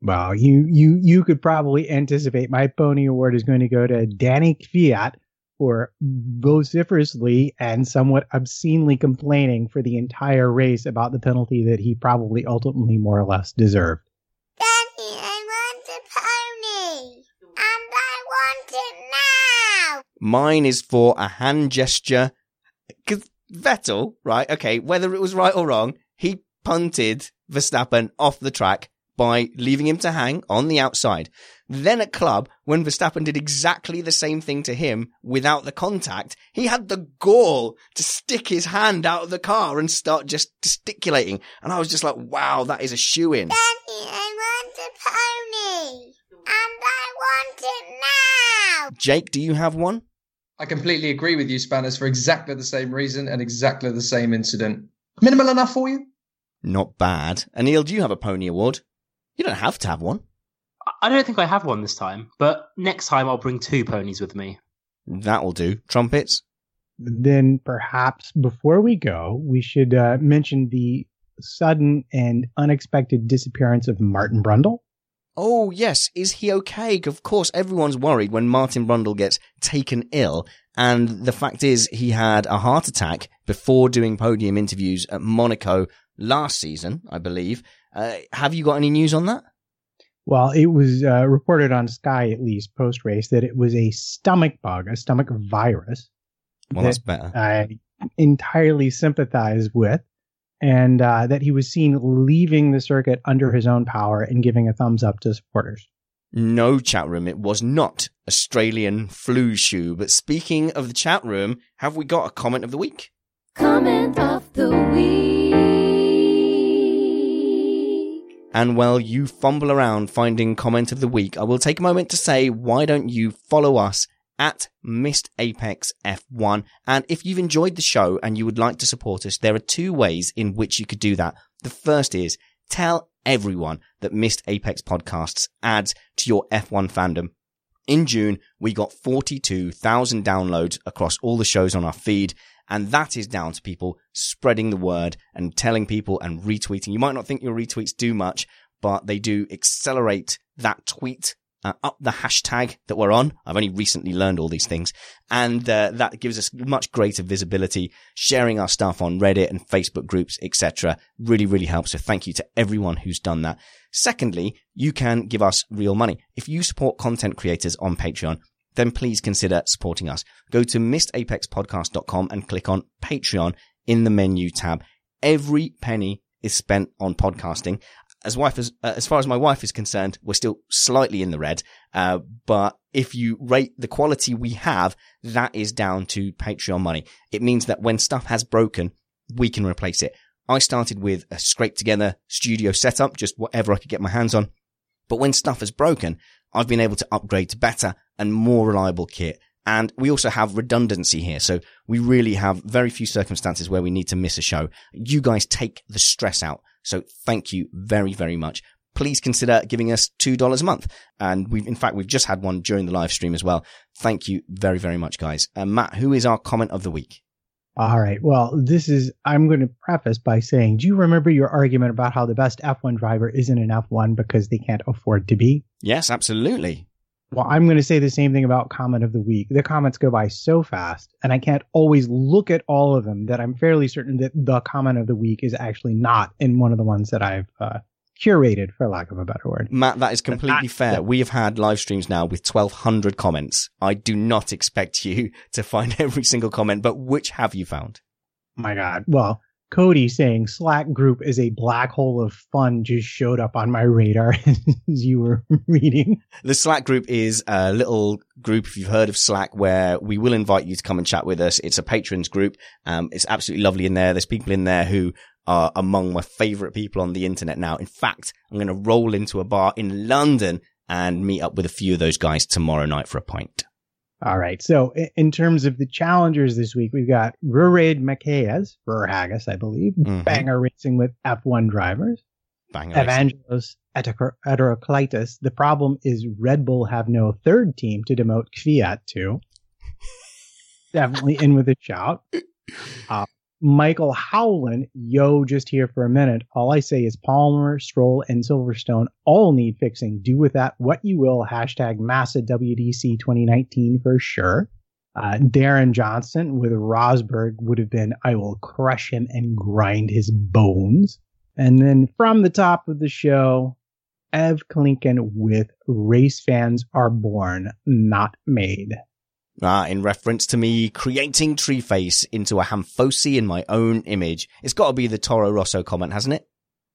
Well, you you you could probably anticipate my pony award is going to go to Danny Kvyat for vociferously and somewhat obscenely complaining for the entire race about the penalty that he probably ultimately more or less deserved. Daddy, I want a pony, and I want it now. Mine is for a hand gesture. Because Vettel, right? Okay, whether it was right or wrong, he punted Verstappen off the track by leaving him to hang on the outside. Then at club, when Verstappen did exactly the same thing to him without the contact, he had the gall to stick his hand out of the car and start just gesticulating. And I was just like, wow, that is a shoe in. Daddy, I want a pony. And I want it now. Jake, do you have one? I completely agree with you, Spanners, for exactly the same reason and exactly the same incident. Minimal enough for you? Not bad. Anil, do you have a pony award? You don't have to have one. I don't think I have one this time, but next time I'll bring two ponies with me. That'll do. Trumpets? Then perhaps before we go, we should uh, mention the sudden and unexpected disappearance of Martin Brundle. Oh, yes. Is he okay? Of course, everyone's worried when Martin Brundle gets taken ill. And the fact is, he had a heart attack before doing podium interviews at Monaco last season, I believe. Uh, have you got any news on that? Well, it was uh, reported on Sky, at least post race, that it was a stomach bug, a stomach virus. Well, that that's better. I entirely sympathize with, and uh, that he was seen leaving the circuit under his own power and giving a thumbs up to supporters. No chat room. It was not Australian flu shoe. But speaking of the chat room, have we got a comment of the week? Comment of the week. And while you fumble around finding comment of the week, I will take a moment to say, why don't you follow us at Missed Apex F1? And if you've enjoyed the show and you would like to support us, there are two ways in which you could do that. The first is tell everyone that Missed Apex podcasts adds to your F1 fandom. In June, we got 42,000 downloads across all the shows on our feed. And that is down to people spreading the word and telling people and retweeting. You might not think your retweets do much, but they do accelerate that tweet uh, up the hashtag that we're on. I've only recently learned all these things and uh, that gives us much greater visibility, sharing our stuff on Reddit and Facebook groups, etc. really, really helps. So thank you to everyone who's done that. Secondly, you can give us real money. If you support content creators on Patreon, then please consider supporting us. Go to missedapexpodcast.com and click on Patreon in the menu tab. Every penny is spent on podcasting. As wife as, uh, as far as my wife is concerned, we're still slightly in the red. Uh, but if you rate the quality we have, that is down to Patreon money. It means that when stuff has broken, we can replace it. I started with a scraped together studio setup, just whatever I could get my hands on. But when stuff has broken, I've been able to upgrade to better and more reliable kit. And we also have redundancy here. So we really have very few circumstances where we need to miss a show. You guys take the stress out. So thank you very, very much. Please consider giving us $2 a month. And we've, in fact, we've just had one during the live stream as well. Thank you very, very much, guys. Uh, Matt, who is our comment of the week? All right. Well, this is, I'm going to preface by saying, do you remember your argument about how the best F1 driver isn't an F1 because they can't afford to be? Yes, absolutely. Well, I'm going to say the same thing about comment of the week. The comments go by so fast, and I can't always look at all of them that I'm fairly certain that the comment of the week is actually not in one of the ones that I've uh, curated, for lack of a better word. Matt, that is completely fair. We have had live streams now with 1200 comments. I do not expect you to find every single comment, but which have you found? My God. Well, Cody saying Slack group is a black hole of fun just showed up on my radar as you were reading. The Slack group is a little group, if you've heard of Slack, where we will invite you to come and chat with us. It's a patrons group. Um, it's absolutely lovely in there. There's people in there who are among my favorite people on the internet now. In fact, I'm going to roll into a bar in London and meet up with a few of those guys tomorrow night for a pint. All right. So in terms of the challengers this week, we've got Rurid Macias, Haggis, I believe, Mhm. banger racing with F1 drivers. Bang racing. Evangelos Heteroclitus. The problem is Red Bull have no third team to demote Kvyat to. Definitely in with a shout. Uh, Michael Howland, yo, just here for a minute. All I say is Palmer, Stroll, and Silverstone all need fixing. Do with that what you will. Hashtag Massa WDC 2019 for sure. Uh, Darren Johnson with Rosberg would have been, I will crush him and grind his bones. And then from the top of the show, Ev Klinken with Race Fans Are Born, Not Made. Ah, in reference to me creating Treeface into a Hamfosi in my own image. It's got to be the Toro Rosso comment, hasn't it?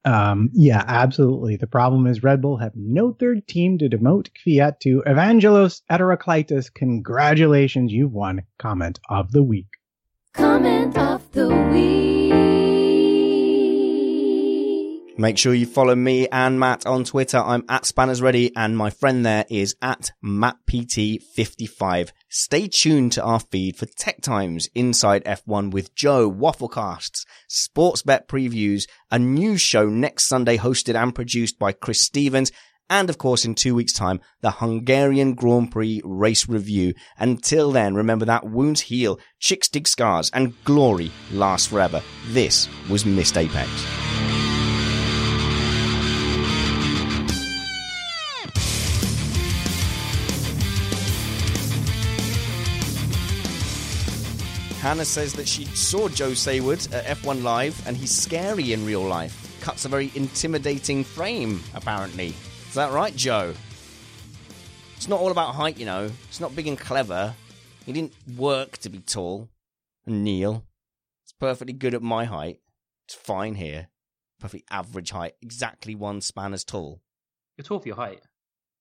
Um, yeah, absolutely. The problem is Red Bull have no third team to demote Kvyat to. Evangelos Heteroclitus, congratulations, you've won comment of the week. Comment of the week. Make sure you follow me and Matt on Twitter. I'm at Spanners Ready and my friend there is at MattPT55. Stay tuned to our feed for Tech Times Inside F1 with Joe, Wafflecasts, Sports Bet previews, a new show next Sunday hosted and produced by Chris Stevens, and of course in two weeks time, the Hungarian Grand Prix race review. Until then, remember that wounds heal, chicks dig scars, and glory lasts forever. This was Missed Apex. Hannah says that she saw Joe Saywood at F1 Live and he's scary in real life. Cuts a very intimidating frame, apparently. Is that right, Joe? It's not all about height, you know. It's not big and clever. He didn't work to be tall and kneel. It's perfectly good at my height. It's fine here. Perfectly average height. Exactly one span as tall. You're tall for your height.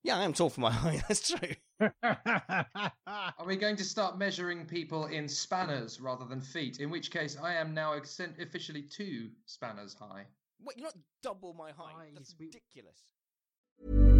Yeah, I am tall for my height. That's true. Are we going to start measuring people in spanners rather than feet? In which case, I am now officially two spanners high. Wait, you're not double my height. That's ridiculous.